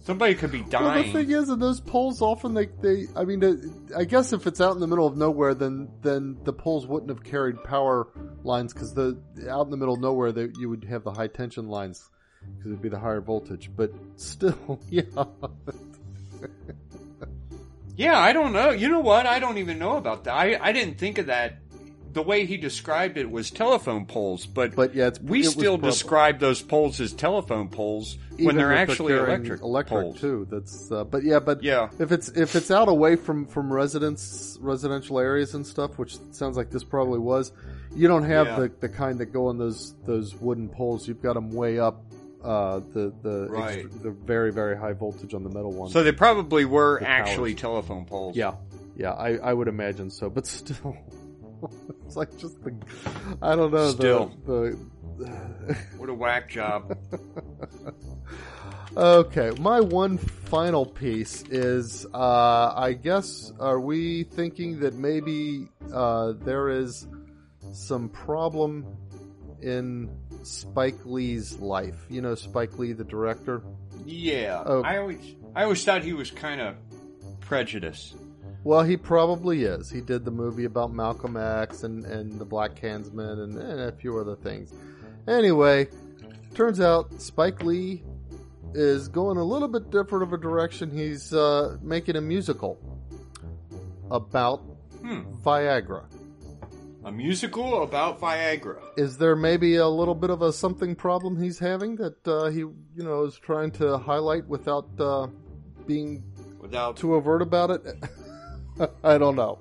Somebody could be dying. Well, the thing is, in those poles, often they, they, I mean, I guess if it's out in the middle of nowhere, then then the poles wouldn't have carried power lines because the out in the middle of nowhere, they, you would have the high tension lines because it'd be the higher voltage. But still, yeah. yeah, I don't know. You know what? I don't even know about that. I I didn't think of that the way he described it was telephone poles, but but yeah, we still describe those poles as telephone poles Even when they're actually electric electric poles. too. That's uh, but yeah, but yeah, if it's if it's out away from from residents residential areas and stuff, which sounds like this probably was, you don't have yeah. the the kind that go on those those wooden poles. You've got them way up uh, the the right. extra, the very very high voltage on the metal ones. So they probably were actually telephone poles. Yeah, yeah, I, I would imagine so, but still. it's like just the, I don't know. Still, the, the what a whack job. okay, my one final piece is, uh, I guess, are we thinking that maybe uh, there is some problem in Spike Lee's life? You know, Spike Lee, the director. Yeah, oh. I always, I always thought he was kind of prejudiced. Well, he probably is. He did the movie about Malcolm X and, and the Black Klansman and, and a few other things. Anyway, turns out Spike Lee is going a little bit different of a direction. He's uh, making a musical about hmm. Viagra. A musical about Viagra. Is there maybe a little bit of a something problem he's having that uh, he, you know, is trying to highlight without uh, being without too overt about it? I don't know.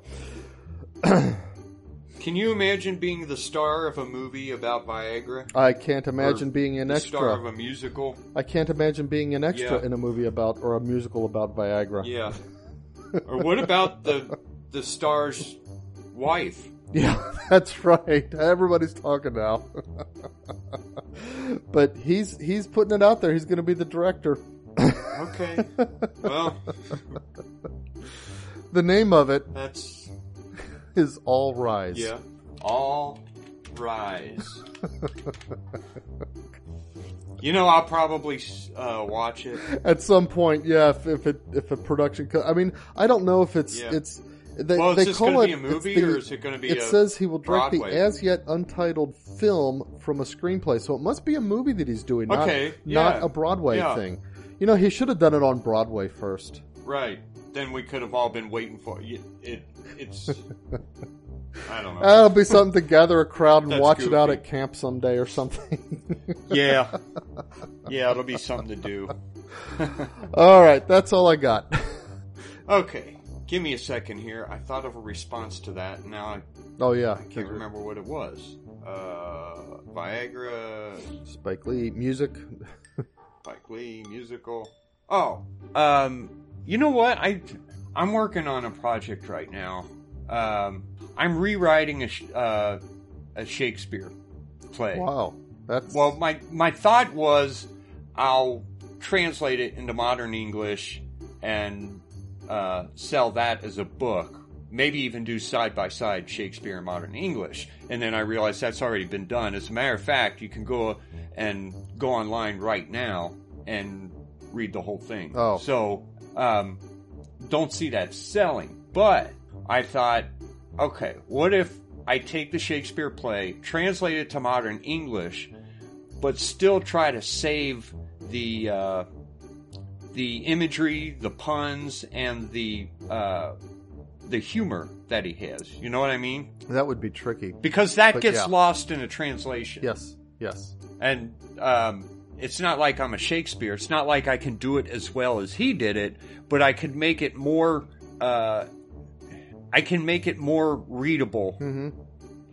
Can you imagine being the star of a movie about Viagra? I can't imagine or being an extra. Star of a musical. I can't imagine being an extra yeah. in a movie about or a musical about Viagra. Yeah. or what about the the star's wife? Yeah, that's right. Everybody's talking now. but he's he's putting it out there. He's going to be the director. okay. Well, the name of it That's is All Rise. yeah. All rise. you know, I'll probably uh, watch it. At some point, yeah. If, if it if a production, co- I mean, I don't know if it's Yeah. it's. They, Well, is they this call it be a movie, the- or is it gonna be It a says he will direct Broadway? the as yet untitled film from a screenplay, so it must be a movie that he's doing, not Okay, not yeah, a Broadway yeah. thing. You know, he should have done it on Broadway first. Right. Then we could have all been waiting for it. it it's. I don't know. That'll be something to gather a crowd and That's watch it out at camp someday or something. yeah. Yeah, it'll be something to do. all right, that's all I got. Okay. Give me a second here. I thought of a response to that. Now I Oh yeah, I can't remember what it was. Uh, Viagra, Spike Lee music. Spike Lee musical. Oh, um, you know what? I I'm working on a project right now. Um, I'm rewriting a uh, a Shakespeare play. Wow, that's Well, my my thought was I'll translate it into modern English and uh, sell that as a book. Maybe even do side by side Shakespeare and modern English. And then I realized that's already been done. As a matter of fact, you can go and go online right now and read the whole thing. Oh. So, um, don't see that selling. But I thought, okay, what if I take the Shakespeare play, translate it to modern English, but still try to save the uh, the imagery, the puns, and the uh, the humor that he has. You know what I mean? that would be tricky. Because that But gets yeah. lost in a translation. Yes, yes. And um, it's not like I'm a Shakespeare. It's not like I can do it as well as he did it, but I could make it more. Uh, I can make it more readable hmm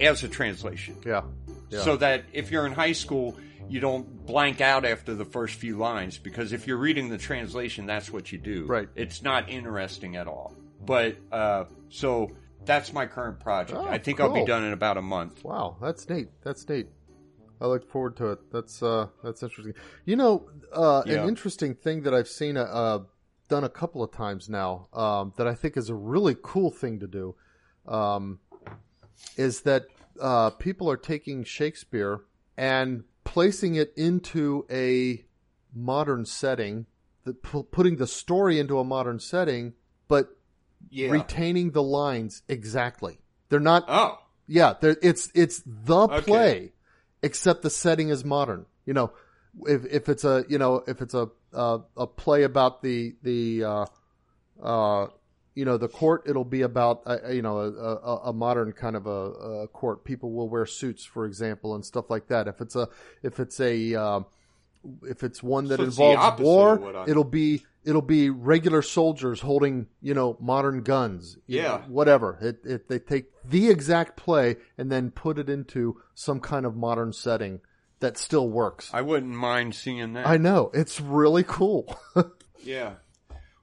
as a translation, Yeah, yeah. so that if you're in high school, you don't blank out after the first few lines. Because if you're reading the translation, that's what you do. Right. It's not interesting at all. But uh, so that's my current project. Oh, I think cool. I'll be done in about a month. Wow, that's neat. That's neat. I look forward to it. That's uh, that's interesting. You know, uh, Yeah. an interesting thing that I've seen uh, uh, done a couple of times now um, that I think is a really cool thing to do um, is that uh, people are taking Shakespeare and placing it into a modern setting, the, pu- putting the story into a modern setting, but Yeah. retaining the lines exactly. They're not oh. yeah, it's it's the Okay. play, except the setting is modern. You know, if if it's a you know if it's a uh, a play about the the uh, uh, you know the court, it'll be about uh, you know a, a, a modern kind of a, court. People will wear suits, for example, and stuff like that. If it's a if it's a um, if it's one that So involves war, of what I- it'll be it'll be regular soldiers holding you know modern guns. Yeah. know, whatever. It, it they take the exact play and then put it into some kind of modern setting that still works. I wouldn't mind seeing that. I know it's really cool. Yeah.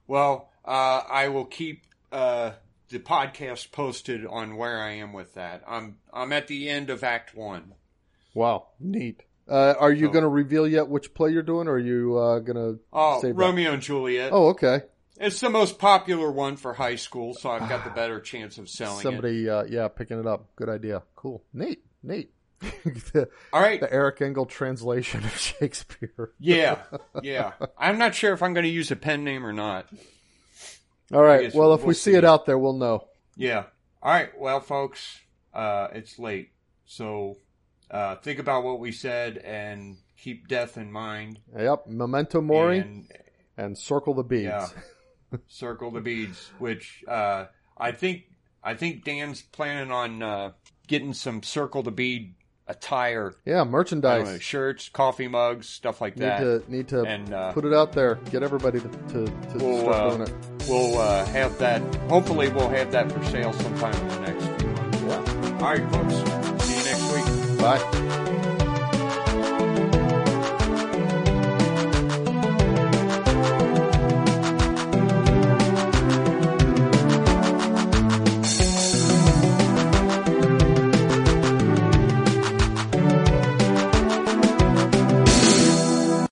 Well, uh, I will keep uh, the podcast posted on where I am with that. I'm I'm at the end of Act One. wow, neat. Uh, are you So- going to reveal yet which play you're doing, or are you uh, going to? Oh, Save that. Romeo and Juliet. Oh, okay. It's the most popular one for high school, so I've got the better chance of selling it. Somebody, uh, yeah, picking it up. Good idea. Cool. Neat. Neat. the, All right. the Eric Engel translation of Shakespeare. Yeah, yeah. I'm not sure if I'm going to use a pen name or not. All right. guess Well, if we'll we see see. it out there, we'll know. Yeah. All right. Well, folks, uh, it's late, so uh, think about what we said and keep death in mind. Yep. Memento mori and, And circle the beads. Yeah. circle the beads, which uh, I think I think Dan's planning on uh, getting some circle the bead attire, Yeah, don't know, merchandise. shirts, coffee mugs, stuff like that. Need that. to need to And, uh, put it out there. Get everybody to to, to We'll, start uh, doing it. We'll uh, have that. Hopefully, we'll have that for sale sometime in the next few months. Yeah. All right, folks. See you next week. Bye.